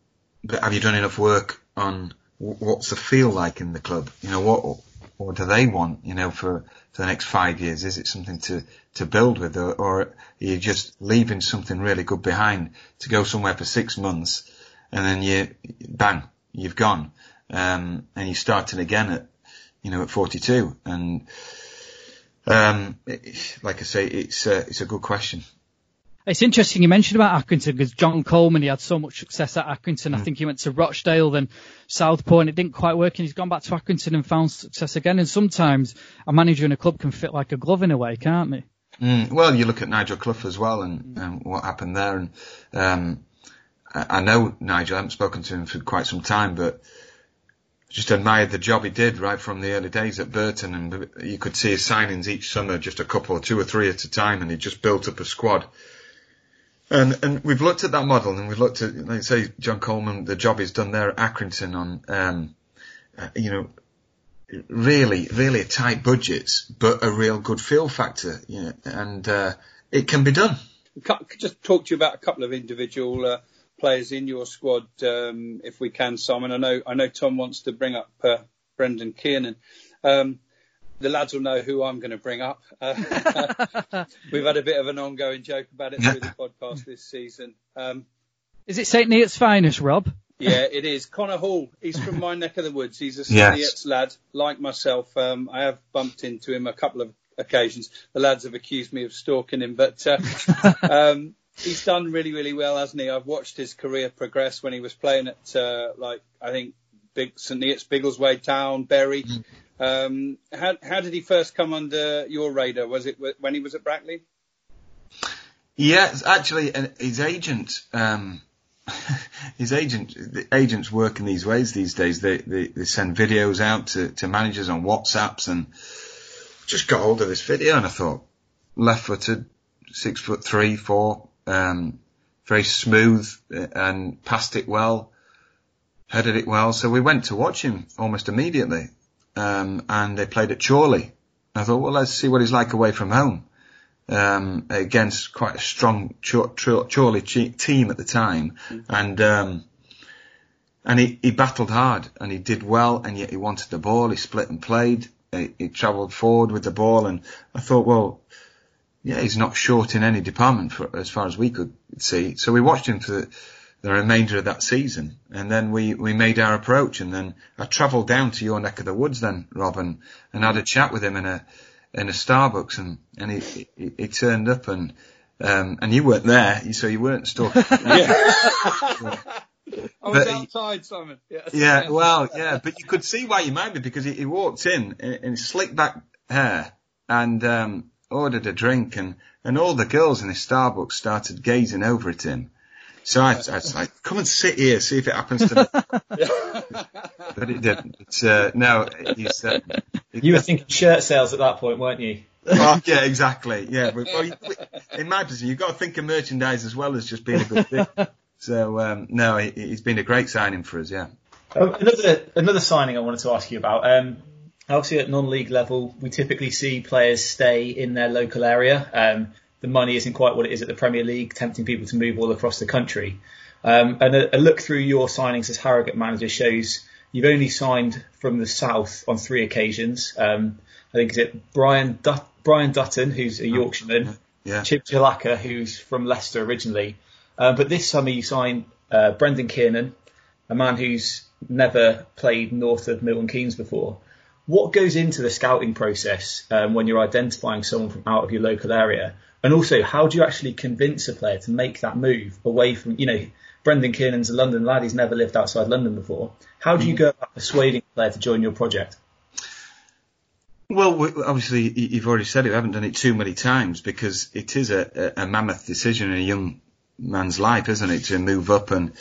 but have you done enough work on what's the feel like in the club? You know what what do they want? You know for for the next five years, is it something to to build with, or, or are you just leaving something really good behind to go somewhere for six months, and then you bang, you've gone, um, and you're starting again at you know at 42 and um, it- like I say, it's uh, it's a good question. It's interesting you mentioned about Accrington because John Coleman, he had so much success at Accrington. I Mm. think he went to Rochdale, then Southport, and it didn't quite work. And he's gone back to Accrington and found success again. And sometimes a manager in a club can fit like a glove in a way, can't they? Mm, well, you look at Nigel Clough as well, and, and what happened there. And um, I, I know Nigel. I haven't spoken to him for quite some time, but just admired the job he did right from the early days at Burton. And you could see his signings each summer, just a couple or two or three at a time, and he just built up a squad. And and we've looked at that model, and we've looked at, like say, John Coleman, the job he's done there at Accrington on, um, uh, you know, really, really tight budgets, but a real good feel factor, you know, and uh, it can be done. Just talk to you about a couple of individual uh, players in your squad, um, if we can, Simon. I know I know Tom wants to bring up uh, Brendan Kiernan. Um, the lads will know who I'm going to bring up. Uh, we've had a bit of an ongoing joke about it through the podcast this season. Um, Is it St. Neots' finest, Rob? yeah, it is. Connor Hall. He's from my neck of the woods. He's a Yes. St Neots lad, like myself. Um, I have bumped into him a couple of occasions. The lads have accused me of stalking him, but uh, um, he's done really, really well, hasn't he? I've watched his career progress when he was playing at, uh, like, I think, Big St Neots, Biggleswade Town, Bury. Um, how, how did he first come under your radar? Was it when he was at Brackley? It's actually, his agent, um, his agent, the agents work in these ways these days. They, they, they send videos out to, to managers on WhatsApps and just got hold of this video and I thought, left footed, six foot three, four, um, very smooth uh, and passed it well, headed it well. So we went to watch him almost immediately. Um, and they played at Chorley. I thought, well, let's see what he's like away from home. Um, against quite a strong Chorley team at the time. And, um, and he, he battled hard and he did well and yet he wanted the ball. He split and played. He, he travelled forward with the ball and I thought, well, yeah, he's not short in any department for, as far as we could see. So we watched him for the, the remainder of that season. And then we, we made our approach and then I travelled down to your neck of the woods then, Robin, and had a chat with him in a, in a Starbucks and, and he, he, he turned up and, um, and you weren't there, so you weren't stuck. yeah. I was but outside, Simon. Yes. Yeah, well, yeah, but you could see why you might be because he, he walked in in, in slick back hair and, um, ordered a drink and, and all the girls in the Starbucks started gazing over at him. So I, I was like, come and sit here, see if it happens to me. but it didn't. It's, uh, no, he's, uh, you were thinking shirt sales at that point, weren't you? oh, yeah, exactly. Yeah. Well, in my position, you've got to think of merchandise as well as just being a good thing. So, um, no, he, has been a great signing for us, yeah. Um, another, another signing I wanted to ask you about. Um, obviously at non-league level, we typically see players stay in their local area. Um, the money isn't quite what it is at the Premier League, tempting people to move all across the country. Um, and a, a, look through your signings as Harrogate manager shows you've only signed from the south on three occasions. Um, I think is it Brian Dut- Brian Dutton, who's a Yorkshireman, yeah. Chip Jalaka, who's from Leicester originally. Uh, but this summer you signed uh, Brendan Kiernan, a man who's never played north of Milton Keynes before. What goes into the scouting process um, when you're identifying someone from out of your local area? And also, how do you actually convince a player to make that move away from, you know, Brendan Kiernan's a London lad, he's never lived outside London before. How do you mm. go about persuading a player to join your project? Well, obviously, you've already said it. We haven't done it too many times because it is a, a mammoth decision in a young man's life, isn't it, to move up and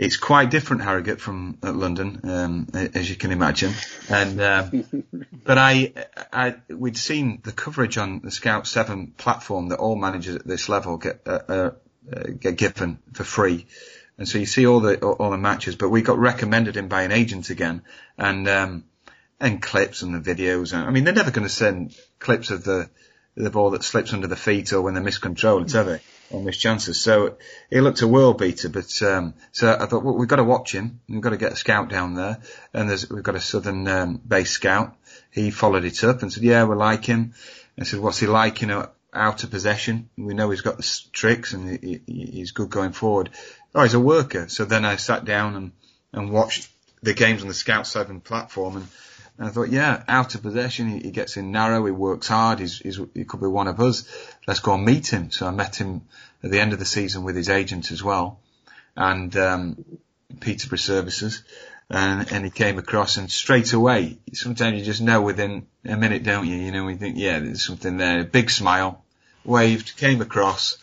it's quite different Harrogate from uh, London, um, as you can imagine. And um, but I, I, we'd seen the coverage on the Scout Seven platform that all managers at this level get uh, uh, uh, get given for free, and so you see all the all the matches. But we got recommended in by an agent again, and um, and clips and the videos. I mean, they're never going to send clips of the the ball that slips under the feet or when they miscontrol it, are they? Miss chances. So he looked a world beater, but um, so I thought well, we've got to watch him. We've got to get a scout down there, and there's we've got a southern um, base scout. He followed it up and said, "Yeah, we like him." I said, "What's he like? You know, out of possession. We know he's got the tricks and he, he's good going forward. Oh, he's a worker." So then I sat down and and watched the games on the Scout Seven platform and. And I thought, yeah, out of possession, he, he, gets in narrow, he works hard, he's, he's, he could be one of us. Let's go and meet him. So I met him at the end of the season with his agent as well, and um, Peterborough Services, and, and he came across and straight away, sometimes you just know within a minute, don't you? You know, we think, yeah, there's something there. Big smile, waved, came across,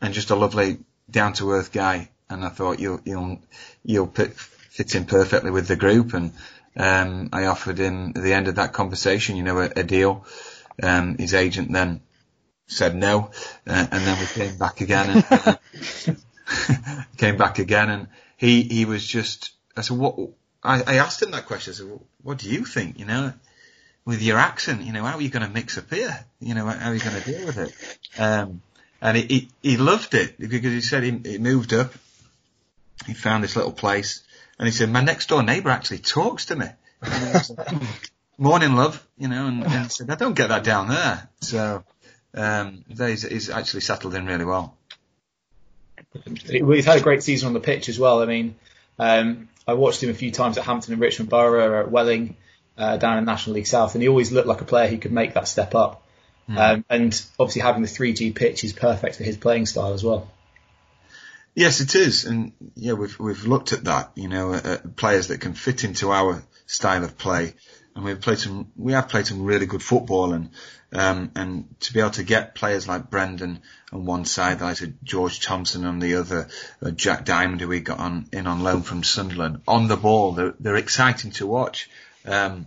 and just a lovely, down to earth guy. And I thought you'll you'll you'll fit, fit in perfectly with the group, and um, I offered him at the end of that conversation, you know, a, a deal. Um, his agent then said no, uh, and then we came back again and came back again, and he he was just. I said, what? I, I asked him that question. I said, well, what do you think? You know, with your accent, you know, how are you going to mix up here? You know, how are you going to deal with it? Um, and he, he, he loved it because he said he, he moved up. He found this little place and he said, my next door neighbour actually talks to me. Morning, love, you know, and, and said, I don't get that down there. So, um, he's, he's actually settled in really well. He's had a great season on the pitch as well. I mean, um, I watched him a few times at Hampton and Richmond Borough, at Welling, uh, down in National League South, and he always looked like a player who could make that step up. Mm. Um, and obviously having the 3G pitch is perfect for his playing style as well. Yes, it is, and yeah, we've we've looked at that. You know, uh, players that can fit into our style of play, and we've played some. We have played some really good football, and um, and to be able to get players like Brendan on one side, like George Thompson on the other, uh, Jack Diamond, who we got on in on loan from Sunderland, on the ball, they're, they're exciting to watch. Um,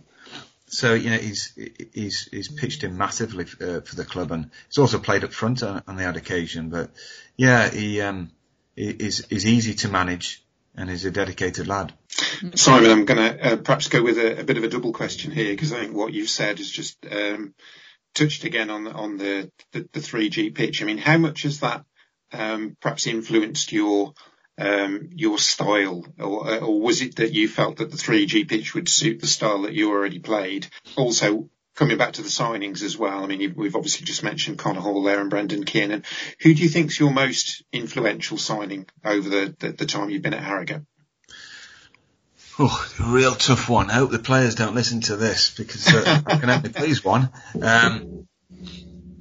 so you know he's he's he's pitched in massively uh, for the club, and he's also played up front on, on the odd occasion. But yeah, he um, is is easy to manage, and is a dedicated lad. Simon, I'm going to uh, perhaps go with a, a, bit of a double question here because I think what you've said is just um, touched again on the, on the, the, the 3G pitch. I mean, how much has that um, perhaps influenced your um, your style, or, or was it that you felt that the 3G pitch would suit the style that you already played? Also, coming back to the signings as well, I mean, we've obviously just mentioned Connor Hall there and Brendan Kiernan. Who do you think's your most influential signing over the, the, the time you've been at Harrogate? Oh, a real tough one. I hope the players don't listen to this because uh, I can only please one. Um,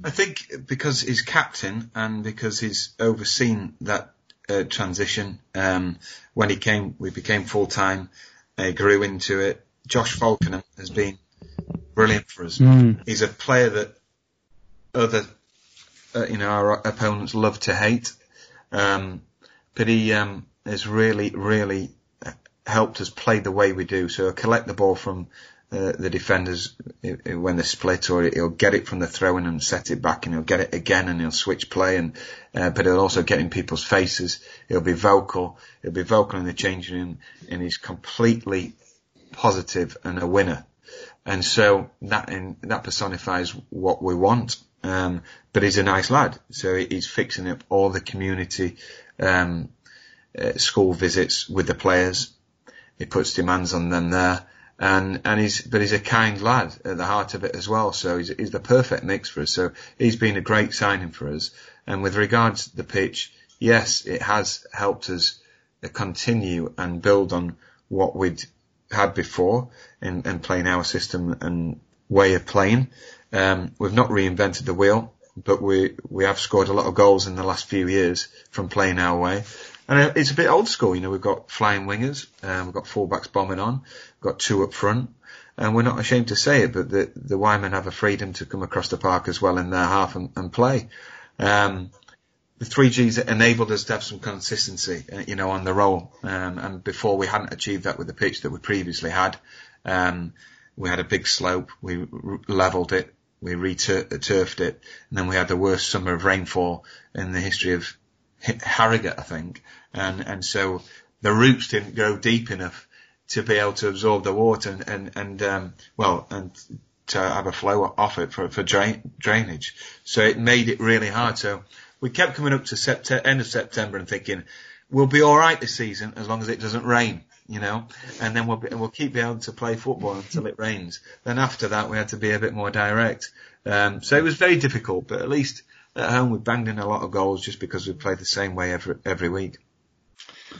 I think because he's captain and because he's overseen that uh, transition. Um, when he came, we became full time. Uh, grew into it. Josh Falkingham has been brilliant for us. Mm. He's a player that other, uh, you know, our opponents love to hate. Um, but he um, has really, really helped us play the way we do. So collect the ball from uh, the defenders when they split, or he'll get it from the throw-in and set it back, and he'll get it again, and he'll switch play, and uh, but he'll also get in people's faces. He'll be vocal. He'll be vocal in the changing room, and he's completely positive and a winner. And so that in, that personifies what we want. Um, but he's a nice lad, so he's fixing up all the community um, uh, school visits with the players. He puts demands on them there and and he's but he's a kind lad at the heart of it as well. So he's, he's the perfect mix for us. So he's been a great signing for us. And with regards to the pitch, yes, it has helped us continue and build on what we'd had before in, in playing our system and way of playing. Um, we've not reinvented the wheel, but we we have scored a lot of goals in the last few years from playing our way. And it's a bit old school, you know, we've got flying wingers, um, we've got fullbacks bombing on, we've got two up front, and we're not ashamed to say it, but the, the Wyman have a freedom to come across the park as well in their half and, and play. Um, the three Gs enabled us to have some consistency, uh, you know, on the roll. Um, and before we hadn't achieved that with the pitch that we previously had. Um, we had a big slope. We leveled it. We returfed it. And then we had the worst summer of rainfall in the history of Harrogate, I think, and and so the roots didn't go deep enough to be able to absorb the water and and, and um, well and to have a flow off it for for drain, drainage. So it made it really hard. So we kept coming up to September, end of September and thinking we'll be all right this season as long as it doesn't rain. You know, and then we'll be, we'll keep being able to play football until it rains. Then after that, we had to be a bit more direct. Um, so it was very difficult, but at least at home we banged in a lot of goals just because we played the same way every every week.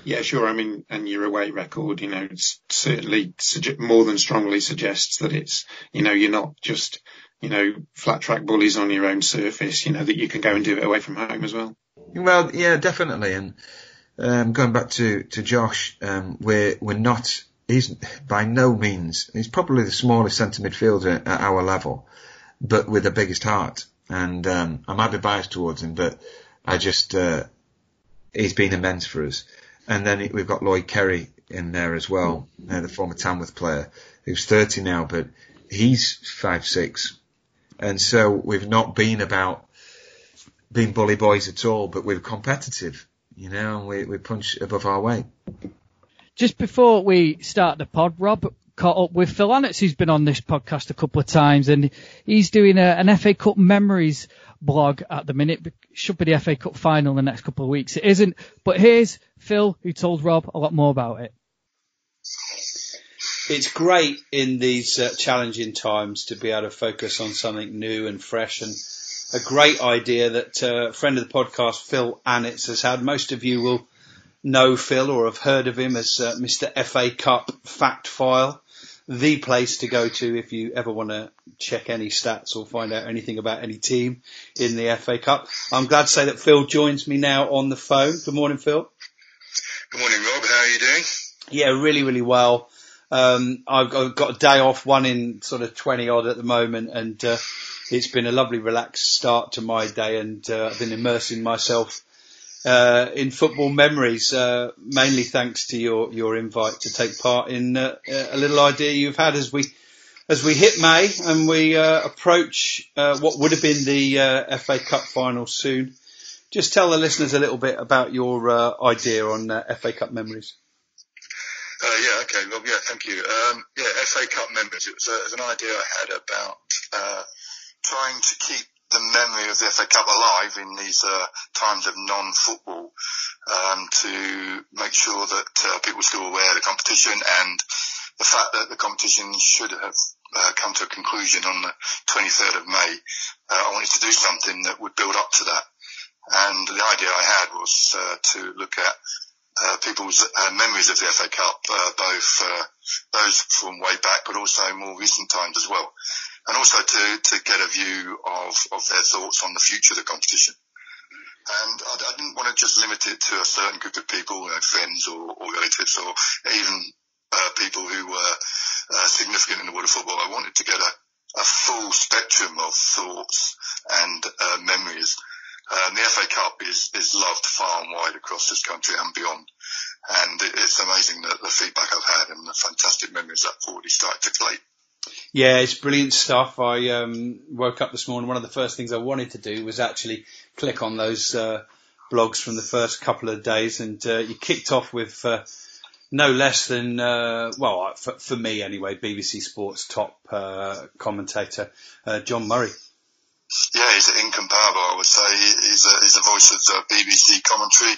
Yeah, sure. I mean, and your away record, you know, certainly more than strongly suggests that it's, you know, you're not just, you know, flat track bullies on your own surface. You know that you can go and do it away from home as well. Well, yeah, definitely. And um, going back to to Josh, um, we're we're not. He's by no means. He's probably the smallest centre midfielder at our level, but with the biggest heart and um, I might be biased towards him, but I just uh, he's been immense for us. And then we've got Lloyd Kerry in there as well, uh, the former Tamworth player, who's 30 now, but he's five six, and so we've not been about being bully boys at all, but we're competitive, you know, and we we punch above our weight. Just before we start the pod, Rob, caught up with Phil Annett, who's been on this podcast a couple of times, and he's doing a, an FA Cup memories blog at the minute. Should be the FA Cup final in the next couple of weeks. It isn't, but here's Phil, who told Rob a lot more about it. It's great in these uh, challenging times to be able to focus on something new and fresh and a great idea that uh, a friend of the podcast, Phil Annett, has had. Most of you will know Phil or have heard of him as uh, Mr. FA Cup Fact File the place to go to if you ever want to check any stats or find out anything about any team in the FA Cup. I'm glad to say that Phil joins me now on the phone. Good morning, Phil. Good morning, Rob. How are you doing? Yeah, really, really well. Um, I've got a day off, one in sort of 20 odd at the moment, and uh, it's been a lovely, relaxed start to my day, and uh, I've been immersing myself uh, in football memories, uh, mainly thanks to your, your invite to take part in uh, a little idea you've had as we as we hit May and we uh, approach uh, what would have been the uh, FA Cup final soon, just tell the listeners a little bit about your idea on FA Cup memories. Uh, yeah, okay. Well, yeah, thank you. Um, yeah, FA Cup memories. It was, it was an idea I had about trying to keep the memory of the FA Cup alive in these uh, times of non-football um, to make sure that uh, people still aware of the competition and the fact that the competition should have uh, come to a conclusion on the 23rd of May. Uh, I wanted to do something that would build up to that. And the idea I had was uh, to look at uh, people's uh, memories of the FA Cup, uh, both uh, those from way back, but also more recent times as well, and also to to get a view of of their thoughts on the future of the competition. And I, I didn't want to just limit it to a certain group of people, you know, friends or, or relatives, or even uh, people who were uh, significant in the world of football. I wanted to get a, a full spectrum of thoughts and memories. Um, the FA Cup is, is loved far and wide across this country and beyond. And it's amazing the, the feedback I've had and the fantastic memories that I've already started to collate. Yeah, it's brilliant stuff. I um, woke up this morning. One of the first things I wanted to do was actually click on those uh, blogs from the first couple of days, and uh, you kicked off with uh, no less than, uh, well, for, for, me anyway, BBC Sports top uh, commentator, uh, John Murray. Yeah, he's incomparable, I would say. He's a, he's a voice of the BBC commentary,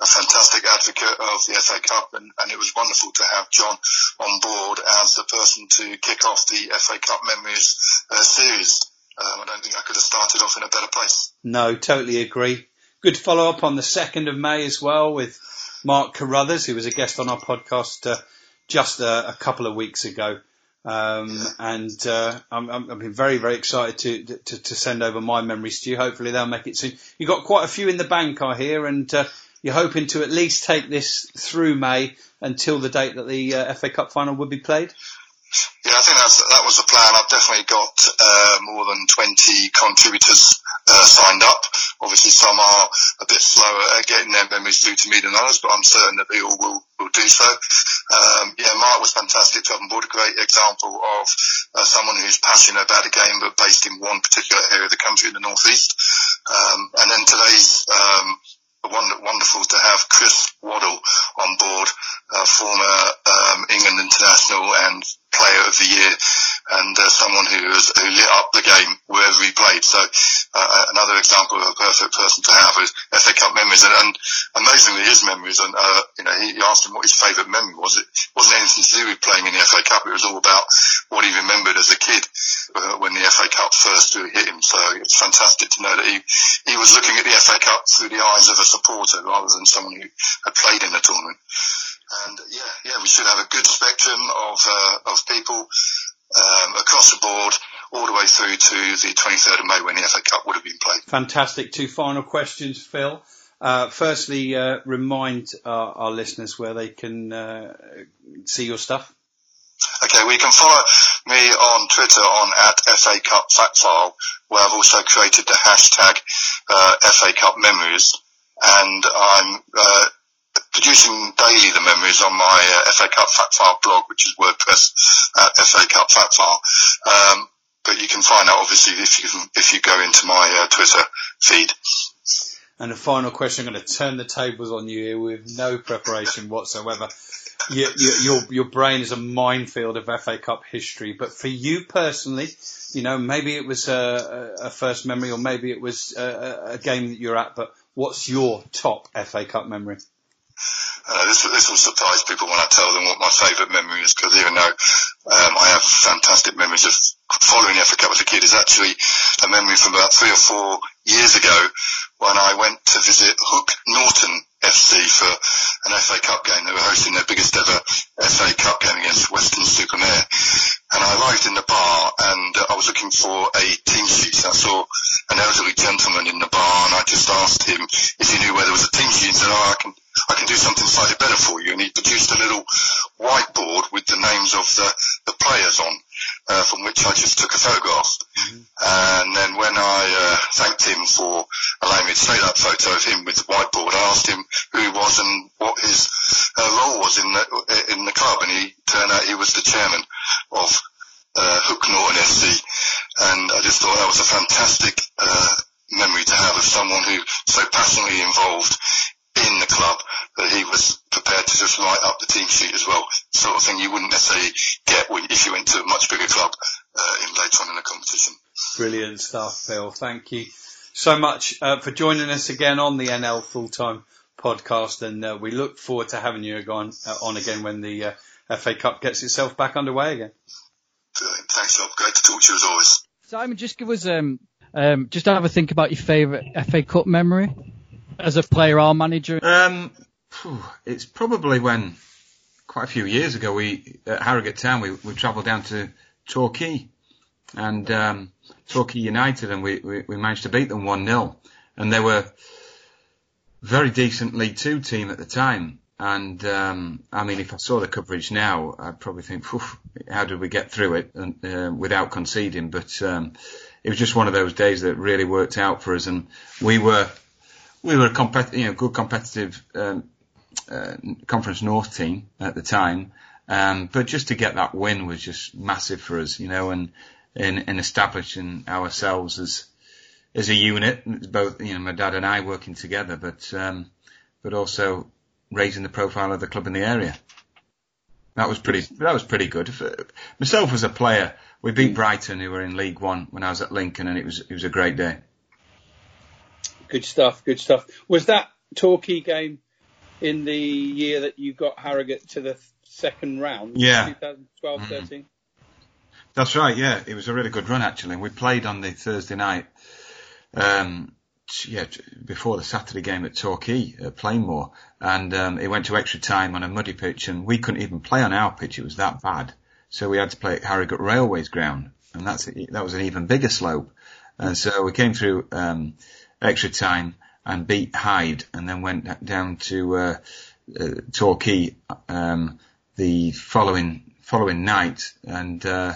a fantastic advocate of the FA Cup, and, and it was wonderful to have John on board as the person to kick off the FA Cup Memories uh, series. Um, I don't think I could have started off in a better place. No, totally agree. Good follow up on the 2nd of May as well with Mark Carruthers, who was a guest on our podcast uh, just a, a, couple of weeks ago. Um, and uh, I'm, I'm very, very excited to, to, to send over my memories to you. Hopefully they'll make it soon. You've got quite a few in the bank, I hear, and uh, you're hoping to at least take this through May until the date that the uh, FA Cup final would be played. Yeah, I think that was the plan. I've definitely got uh, more than 20 contributors uh, signed up. Obviously, some are a bit slower at getting their memories through to me than others, but I'm certain that they all will, will do so. Um, yeah, Mark was fantastic to have on board. A great example of uh, someone who's passionate about the game, but based in one particular area of the country in the northeast. Um, and then today's um, wonderful to have Chris Waddle on board, uh, former um, England international and player of the year and uh, someone who has who lit up the game wherever he played. So uh, another example of a perfect person to have is FA Cup memories. And, and amazingly, his memories. And uh, you know, he, he asked him what his favourite memory was. It wasn't anything to do with playing in the FA Cup. It was all about what he remembered as a kid uh, when the FA Cup first hit him. So it's fantastic to know that he he was looking at the FA Cup through the eyes of a supporter rather than someone who had played in the tournament. And yeah, yeah, we should have a good spectrum of uh, of people um, across the board, all the way through to the 23rd of May when the FA Cup would have been played. Fantastic. Two final questions, Phil. Uh, firstly, uh, remind our, our, listeners where they can uh, see your stuff. Okay, well you can follow me on Twitter on at FA Cup Fact File, where I've also created the hashtag uh, FA Cup Memories, and I'm uh, producing daily the memories on my uh, FA Cup Fact File blog, which is WordPress at FA Cup Fact File. Um, but you can find out obviously if you if you go into my uh, Twitter feed. And a final question, I'm going to turn the tables on you here with no preparation whatsoever. Your, your, your brain is a minefield of FA Cup history, but for you personally, you know, maybe it was a, a first memory or maybe it was a, a game that you're at, but what's your top FA Cup memory? Uh, this, this will surprise people when I tell them what my favourite memory is, because even though um, I have fantastic memories of following FA Cup as a kid, is actually a memory from about three or four years ago when I went to visit Hook Norton FC for an FA Cup game. They were hosting their biggest ever FA Cup game against Weston-super-Mare. And I arrived in the bar and I was looking for a team sheet. I saw an elderly gentleman in the bar and I just asked him if he knew where there was a team sheet and said, oh, I can I can do something slightly better for you. And he produced a little whiteboard with the names of the, the players on, uh, from which I just took a photograph. Mm-hmm. And then when I uh, thanked him for allowing me to take that photo of him with the whiteboard, I asked him who he was and what his uh, role was in the in the club, and he turned out he was the chairman of uh, Hook Norton SC, and I just thought that was a fantastic uh, memory to have of someone who so passionately involved in the club that he was prepared to just write up the team sheet as well. Sort of thing you wouldn't necessarily get if you went to a much bigger club uh, in later on in the competition. Brilliant stuff, Phil. Thank you so much uh, for joining us again on the NL Full Time podcast, and uh, we look forward to having you on, uh, on again when the uh, FA Cup gets itself back underway again. Brilliant. Thanks, Rob. Great to talk to you as always. Simon, just give us um, um, just have a think about your favourite FA Cup memory as a player or manager. Um, it's probably when quite a few years ago we at Harrogate Town we, we travelled down to Torquay and um, Torquay United, and we, we, we managed to beat them 1 0. And they were very decent League Two team at the time. And um, I mean, if I saw the coverage now, I'd probably think, how did we get through it and, uh, without conceding? But um, it was just one of those days that really worked out for us, and we were we were a you know, good competitive um, uh, Conference North team at the time. Um, but just to get that win was just massive for us, you know, and in, in establishing ourselves as as a unit, both you know my dad and I working together, but um, but also raising the profile of the club in the area. That was pretty. That was pretty good. Myself as a player, we beat Brighton, who were in League One when I was at Lincoln, and it was it was a great day. Good stuff. Good stuff. Was that Torquay game in the year that you got Harrogate to the second round? Yeah. 2012, mm. 13. That's right. Yeah, it was a really good run actually. We played on the Thursday night. Um, yeah, before the Saturday game at Torquay at Plainmoor, and um, it went to extra time on a muddy pitch, and we couldn't even play on our pitch. It was that bad, so we had to play at Harrogate Railways ground, and that's that was an even bigger slope. And so we came through um, extra time and beat Hyde, and then went down to uh, uh, Torquay um, the following following night, and uh,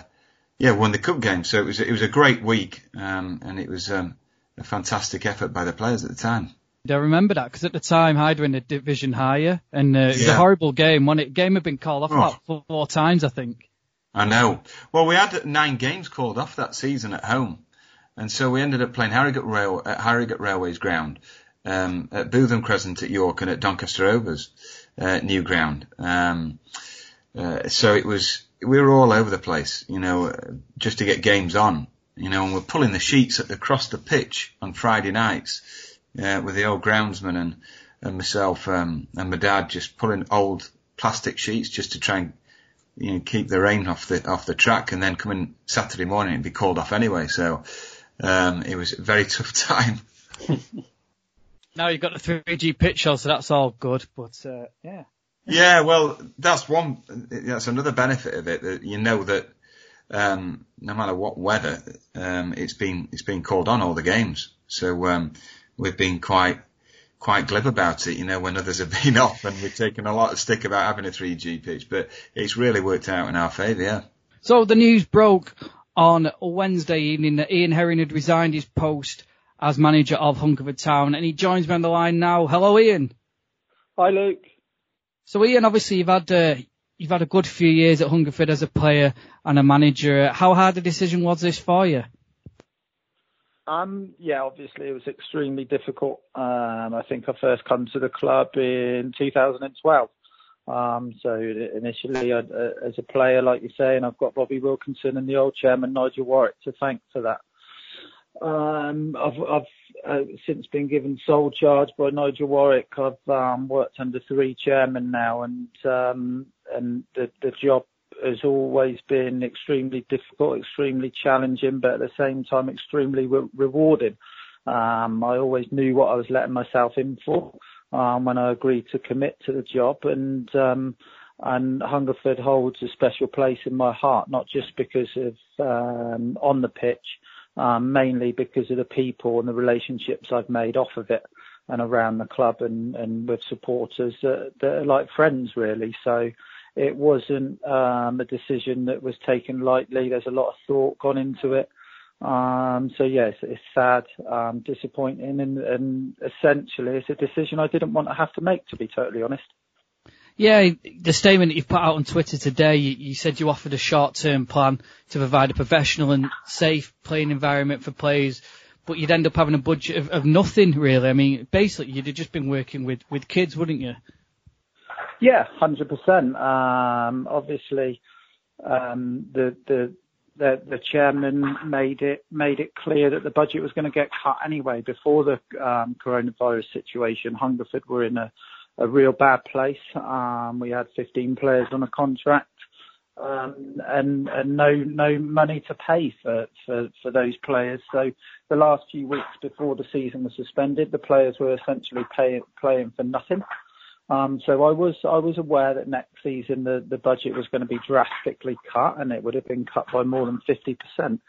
yeah, won the cup game. So it was it was a great week, um, and it was um, a fantastic effort by the players at the time. I remember that because at the time Hyde were in a division higher, and uh, it was yeah. a horrible game. It game had been called off oh. about four, four times, I think. I know. Well, we had nine games called off that season at home, and so we ended up playing Harrogate Rail at Harrogate Railways ground, um, at Bootham Crescent at York, and at Doncaster Rovers uh, new ground. Um, uh, so it was we were all over the place, you know, just to get games on, you know, and we're pulling the sheets across the pitch on Friday nights uh, with the old groundsman and, and myself um, and my dad just pulling old plastic sheets just to try and you know keep the rain off the off the track, and then coming Saturday morning and be called off anyway. So um, it was a very tough time. now you've got the 3G pitch so that's all good. But uh, yeah. Yeah, well, that's one. That's another benefit of it that you know that um, no matter what weather, um, it's been it's been called on all the games. So um, we've been quite quite glib about it, you know, when others have been off, and we've taken a lot of stick about having a 3G pitch, but it's really worked out in our favour. Yeah. So the news broke on Wednesday evening that Ian Herring had resigned his post as manager of Hungerford Town, and he joins me on the line now. Hello, Ian. Hi, Luke. So Ian, obviously you've had uh, you've had a good few years at Hungerford as a player and a manager. How hard a decision was this for you? Um, yeah, obviously it was extremely difficult. Um, I think I first come to the club in 2012. Um, so initially, uh, as a player, like you say, and I've got Bobby Wilkinson and the old chairman Nigel Warwick to thank for that. Um, I've, I've uh, since been given sole charge by Nigel Warwick. I've um, worked under three chairmen now, and um, and the the job has always been extremely difficult, extremely challenging, but at the same time extremely re- rewarding. Um, I always knew what I was letting myself in for um, when I agreed to commit to the job, and um, and Hungerford holds a special place in my heart, not just because of um, on the pitch, um, mainly because of the people and the relationships I've made off of it and around the club and, and with supporters that, that are like friends really. So it wasn't um, a decision that was taken lightly. There's a lot of thought gone into it. Um, so yes, it's sad, um, disappointing, and, and essentially it's a decision I didn't want to have to make, to be totally honest. Yeah, the statement that you've put out on Twitter today, you, you said you offered a short-term plan to provide a professional and safe playing environment for players, but you'd end up having a budget of, of nothing really. I mean, basically, you'd have just been working with, with kids, wouldn't you? Yeah, hundred percent. Um, obviously, um, the the the, the chairman made it made it clear that the budget was going to get cut anyway before the um, coronavirus situation. Hungerford were in a a real bad place. Um, we had 15 players on a contract. Um, and, and no no money to pay for, for, for those players. So the last few weeks before the season was suspended, the players were essentially pay, playing for nothing. Um, so I was I was aware that next season the, the budget was going to be drastically cut, and it would have been cut by more than 50%.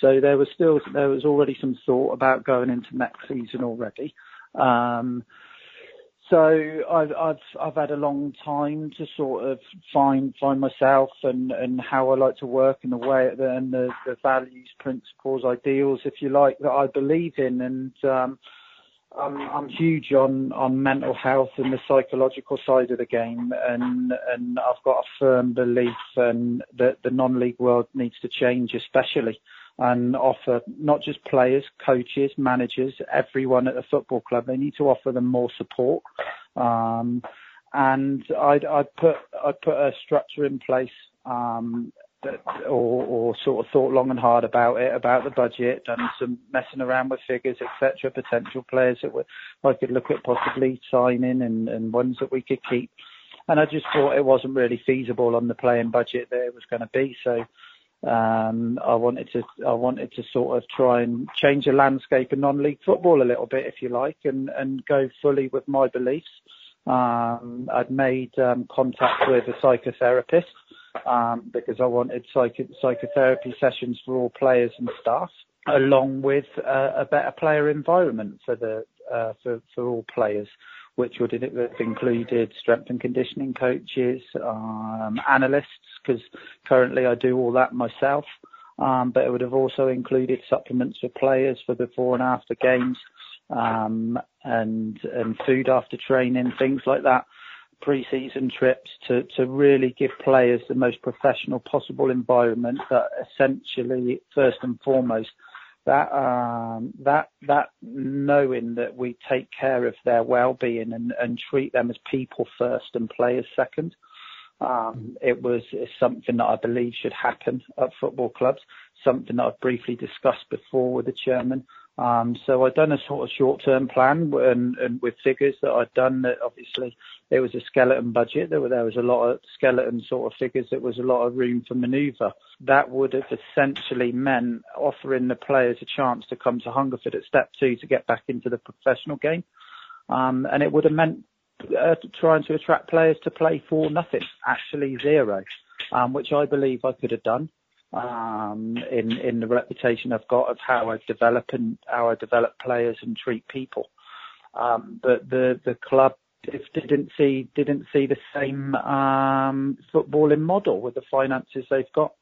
So there was still there was already some thought about going into next season already. Um, so I've I've I've had a long time to sort of find find myself and and how I like to work and the way and the the values, principles, ideals, if you like, that I believe in, and um, I'm I'm huge on on mental health and the psychological side of the game, and and I've got a firm belief and that the non-league world needs to change, especially and offer not just players, coaches, managers, everyone at the football club. They need to offer them more support. Um, and I'd, I'd put I'd put a structure in place um, or, or sort of thought long and hard about it, about the budget, done some messing around with figures, etc. Potential players that I could look at possibly signing and, ones that we could keep. And I just thought it wasn't really feasible on the playing budget that it was going to be. So um, I wanted to I wanted to sort of try and change the landscape of non-league football a little bit, if you like, and and go fully with my beliefs. Um, I'd made um, contact with a psychotherapist um, because I wanted psych- psychotherapy sessions for all players and staff, along with uh, a better player environment for the uh, for for all players which would have included strength and conditioning coaches, um, analysts, because currently I do all that myself. Um, but it would have also included supplements for players for before and after games, um, and and food after training, things like that. Pre-season trips to to really give players the most professional possible environment that essentially first and foremost that um, that that knowing that we take care of their well-being and, and treat them as people first and players second. Um, it was something that I believe should happen at football clubs. Something that I've briefly discussed before with the chairman. Um, so I'd done a sort of short-term plan and, and with figures that I'd done that obviously there was a skeleton budget. There, were, there was a lot of skeleton sort of figures. There was a lot of room for manoeuvre. That would have essentially meant offering the players a chance to come to Hungerford at step two to get back into the professional game. Um, and it would have meant uh, trying to attract players to play for nothing, actually zero, um, which I believe I could have done um, in in the reputation I've got of how I develop and how I develop players and treat people. Um, but the the club didn't see didn't see the same um, footballing model with the finances they've got,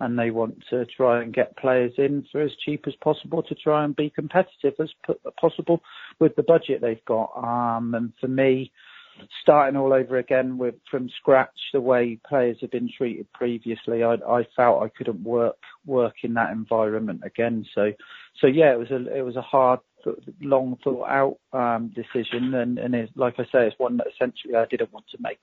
and they want to try and get players in for as cheap as possible to try and be competitive as possible with the budget they've got. Um, and for me, starting all over again with from scratch the way players have been treated previously I, I felt I couldn't work work in that environment again. So so yeah it was a it was a hard long thought out um, decision. And and it's, like I say it's one that essentially I didn't want to make.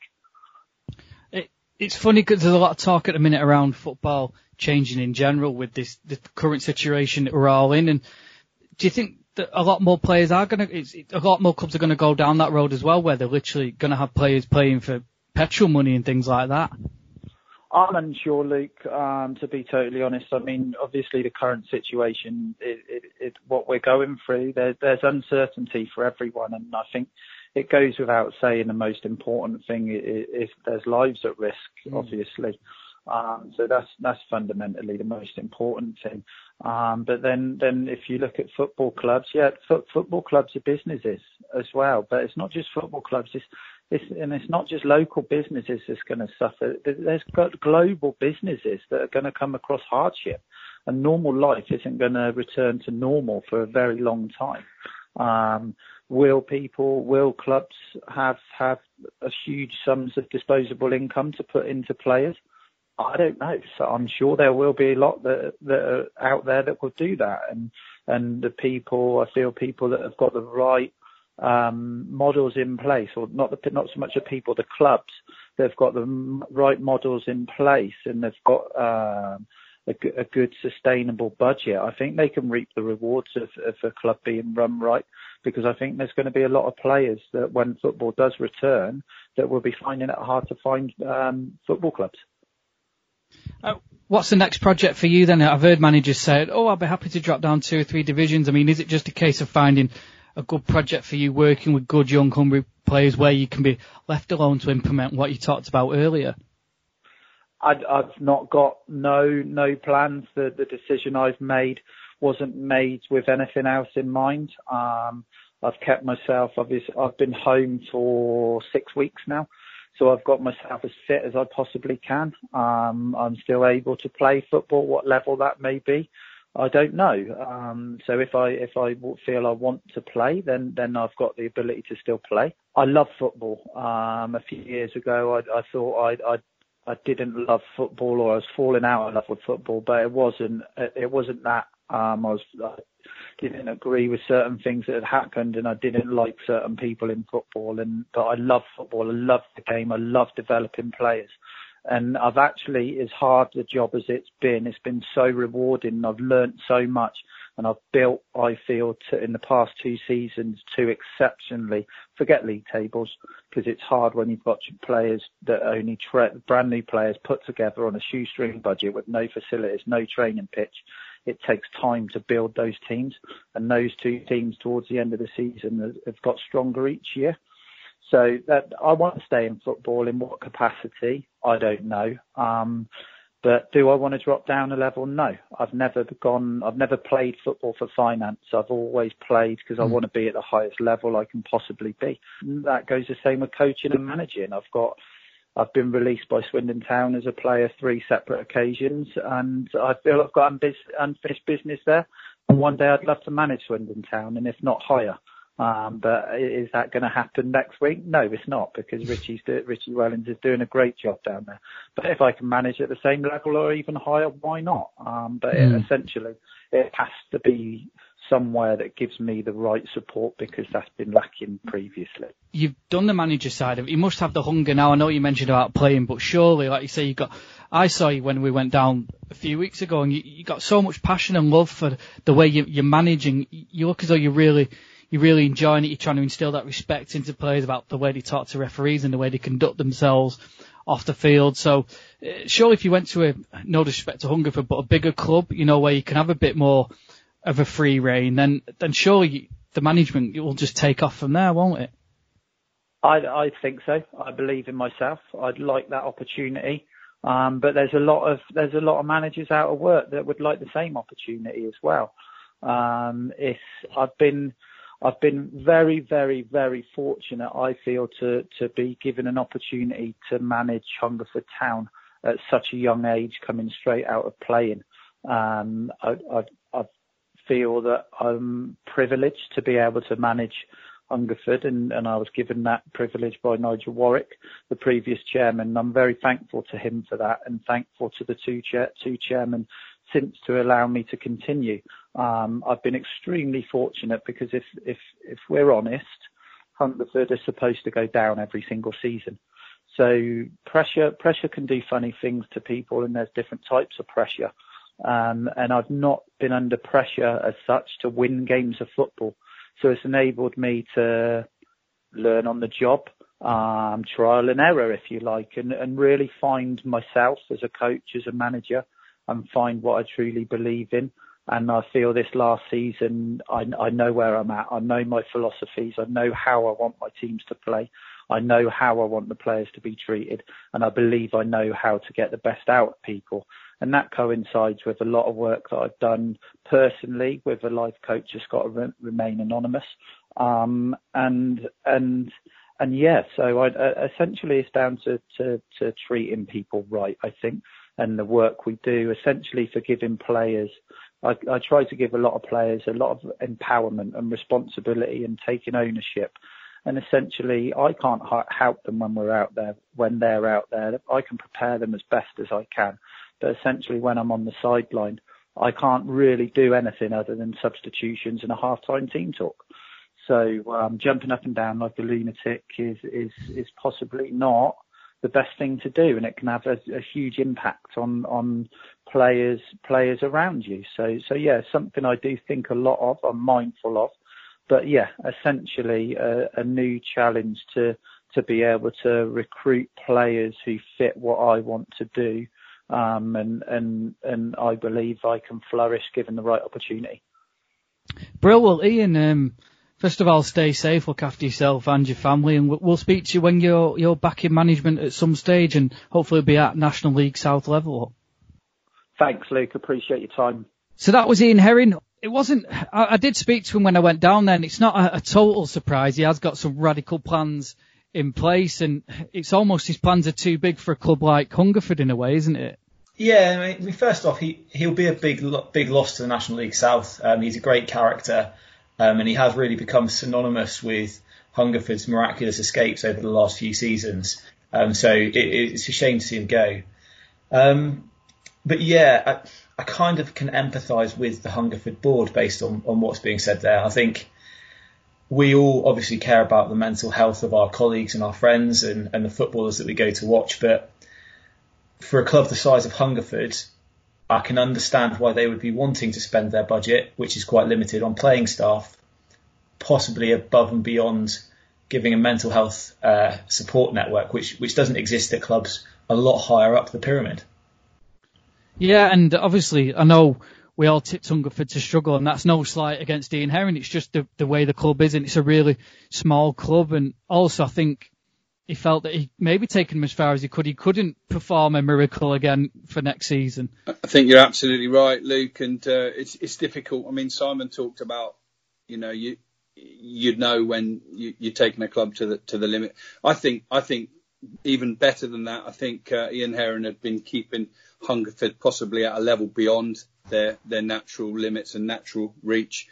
It, it's funny because there's a lot of talk at the minute around football changing in general with this the current situation that we're all in. And do you think a lot more players are going to, a lot more clubs are going to go down that road as well, where they're literally going to have players playing for petrol money and things like that. I'm unsure, Luke. Um, to be totally honest, I mean, obviously the current situation, it, it, it, what we're going through, there, there's uncertainty for everyone, and I think it goes without saying the most important thing is, is there's lives at risk, mm. obviously. Um, so that's that's fundamentally the most important thing. Um, but then then if you look at football clubs, yeah, fo- football clubs are businesses as well. But it's not just football clubs. And it's not just local businesses that's going to suffer. There's got global businesses that are going to come across hardship, and normal life isn't going to return to normal for a very long time. Um, will people, will clubs have have a huge sums of disposable income to put into players? I don't know. So I'm sure there will be a lot that that are out there that will do that, and and the people, I feel people that have got the right um, models in place, or not the not so much the people, the clubs, they've got the right models in place, and they've got um, a, a good sustainable budget. I think they can reap the rewards of, of a club being run right, because I think there's going to be a lot of players that when football does return, that will be finding it hard to find um, football clubs. Uh, what's the next project for you then? I've heard managers say, "Oh, I'll be happy to drop down two or three divisions." I mean, is it just a case of finding a good project for you, working with good young hungry players, where you can be left alone to implement what you talked about earlier? I, I've not got no no plans. The the decision I've made wasn't made with anything else in mind. Um, I've kept myself. Obviously, I've been home for six weeks now. So I've got myself as fit as I possibly can. Um, I'm still able to play football, what level that may be. I don't know. Um, so if I if I feel I want to play, then then I've got the ability to still play. I love football. Um, a few years ago, I, I thought I, I I didn't love football or I was falling out of love with football, but it wasn't it wasn't that. Um, I was didn't agree with certain things that had happened, and I didn't like certain people in football. And but I love football. I love the game. I love developing players. And I've actually, as hard the job as it's been, it's been so rewarding. And I've learnt so much, and I've built, I feel, to, in the past two seasons, two exceptionally. Forget league tables because it's hard when you've got players that only tra- brand new players put together on a shoestring budget with no facilities, no training pitch it takes time to build those teams. And those two teams towards the end of the season have got stronger each year. So that I want to stay in football in what capacity? I don't know. Um, but do I want to drop down a level? No. I've never gone, I've never played football for finance. I've always played because. I hmm. want to be at the highest level I can possibly be. That goes the same with coaching and managing. I've got I've been released by Swindon Town as a player three separate occasions, and I feel I've got unfinished business there. And one day I'd love to manage Swindon Town, and if not higher. Um, but is that going to happen next week? No, it's not because Richie's do, Richie Wellens is doing a great job down there. But if I can manage at the same level or even higher, why not? Um, but mm. it, essentially, it has to be somewhere that gives me the right support because that's been lacking previously. You've done the manager side of it. You must have the hunger now. I know you mentioned about playing, but surely, like you say, you got. I saw you when we went down a few weeks ago, and you, you got so much passion and love for the way you, you're managing. You look as though you're really you're really enjoying it. You're trying to instill that respect into players about the way they talk to referees and the way they conduct themselves off the field. So, uh, surely if you went to a, no disrespect to Hungerford, but a bigger club, you know, where you can have a bit more of a free reign, then then surely the management will just take off from there, won't it? I, I think so. I believe in myself. I'd like that opportunity. Um, but there's a lot of there's a lot of managers out of work that would like the same opportunity as well. Um, it's I've been I've been very very very fortunate. I feel to to be given an opportunity to manage Hungerford Town at such a young age, coming straight out of playing. Um, I, I've feel that I'm privileged to be able to manage Hungerford, and, and I was given that privilege by Nigel Warwick, the previous chairman. And I'm very thankful to him for that, and thankful to the two chair, two chairmen since to allow me to continue. Um, I've been extremely fortunate because if if if we're honest, Hungerford is supposed to go down every single season. So pressure pressure can do funny things to people, and there's different types of pressure um, and I've not been under pressure as such to win games of football. So it's enabled me to learn on the job, um, trial and error, if you like, and, and really find myself as a coach, as a manager, and find what I truly believe in. And I feel this last season, I, I know where I'm at. I know my philosophies. I know how I want my teams to play. I know how I want the players to be treated, and I believe I know how to get the best out of people and that coincides with a lot of work that I've done personally with a life coach that's got to re- remain anonymous. Um, and and and yeah, so I, uh, essentially it's down to, to to treating people right, I think, and the work we do essentially for giving players I, I try to give a lot of players a lot of empowerment and responsibility and taking ownership. And essentially, I can't help them when we're out there, when they're out there. I can prepare them as best as I can. But essentially, when I'm on the sideline, I can't really do anything other than substitutions and a half-time team talk. So um, jumping up and down like a lunatic is is is possibly not the best thing to do, and it can have a, a huge impact on on players players around you. So so yeah, something I do think a lot of. I'm mindful of, but yeah, essentially a, a new challenge to to be able to recruit players who fit what I want to do, um, and and and I believe I can flourish given the right opportunity. Brill, well, Ian, um, First of all, stay safe, look after yourself and your family, and we'll speak to you when you're you're back in management at some stage, and hopefully be at National League South level. Thanks, Luke. Appreciate your time. So that was Ian Herring. It wasn't. I, I did speak to him when I went down there, and it's not a, a total surprise. He has got some radical plans in place, and it's almost his plans are too big for a club like Hungerford in a way, isn't it? Yeah, I mean, first off, he he'll be a big big loss to the National League South. Um, he's a great character. Um, and he has really become synonymous with Hungerford's miraculous escapes over the last few seasons. Um, so it, it's a shame to see him go. Um, but yeah, I, I, kind of can empathise with the Hungerford board based on, on what's being said there. I think we all obviously care about the mental health of our colleagues and our friends and, and the footballers that we go to watch, but for a club the size of Hungerford, I can understand why they would be wanting to spend their budget, which is quite limited, on playing staff, possibly above and beyond giving a mental health uh, support network, which which doesn't exist at clubs a lot higher up the pyramid. Yeah, and obviously I know we all tipped Hungerford to struggle, and that's no slight against Ian Herring. It's just the, the way the club is, and it's a really small club. And also, I think he felt that he maybe taken him as far as he could. He couldn't perform a miracle again for next season. I think you're absolutely right, Luke, and uh, it's it's difficult. I mean, Simon talked about, you know, you you'd know when you, you're taking a club to the to the limit. I think I think even better than that. I think uh, Ian Herring had been keeping Hungerford possibly at a level beyond their their natural limits and natural reach.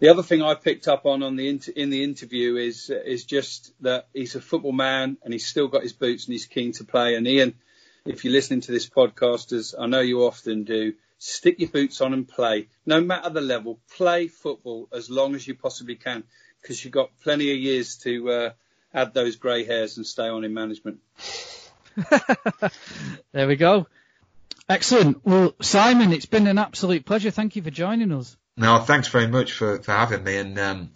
The other thing I picked up on on the inter- in the interview is is just that he's a football man and he's still got his boots and he's keen to play. And Ian, if you're listening to this podcast, as I know you often do, stick your boots on and play. No matter the level, play football as long as you possibly can because you've got plenty of years to uh, add those grey hairs and stay on in management. there we go. Excellent. Well, Simon, it's been an absolute pleasure. Thank you for joining us. No, thanks very much for, for having me and um,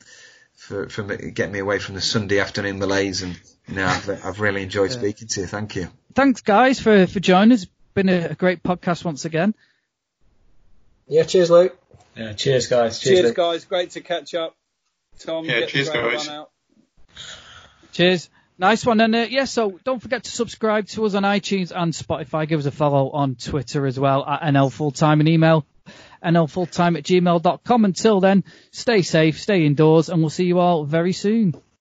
for for getting me away from the Sunday afternoon malaise. And you know, I've, I've really enjoyed yeah. speaking to you. Thank you. Thanks, guys, for for joining us. Been a, a great podcast once again. Yeah, cheers, Luke. Yeah, cheers, guys. Cheers, cheers guys. Great to catch up. Tom, yeah, cheers, guys. Cheers. Nice one. And uh, yeah, so don't forget to subscribe to us on iTunes and Spotify. Give us a follow on Twitter as well at NL Fulltime and email nlfulltime at gmail.com. Until then, stay safe, stay indoors, and we'll see you all very soon.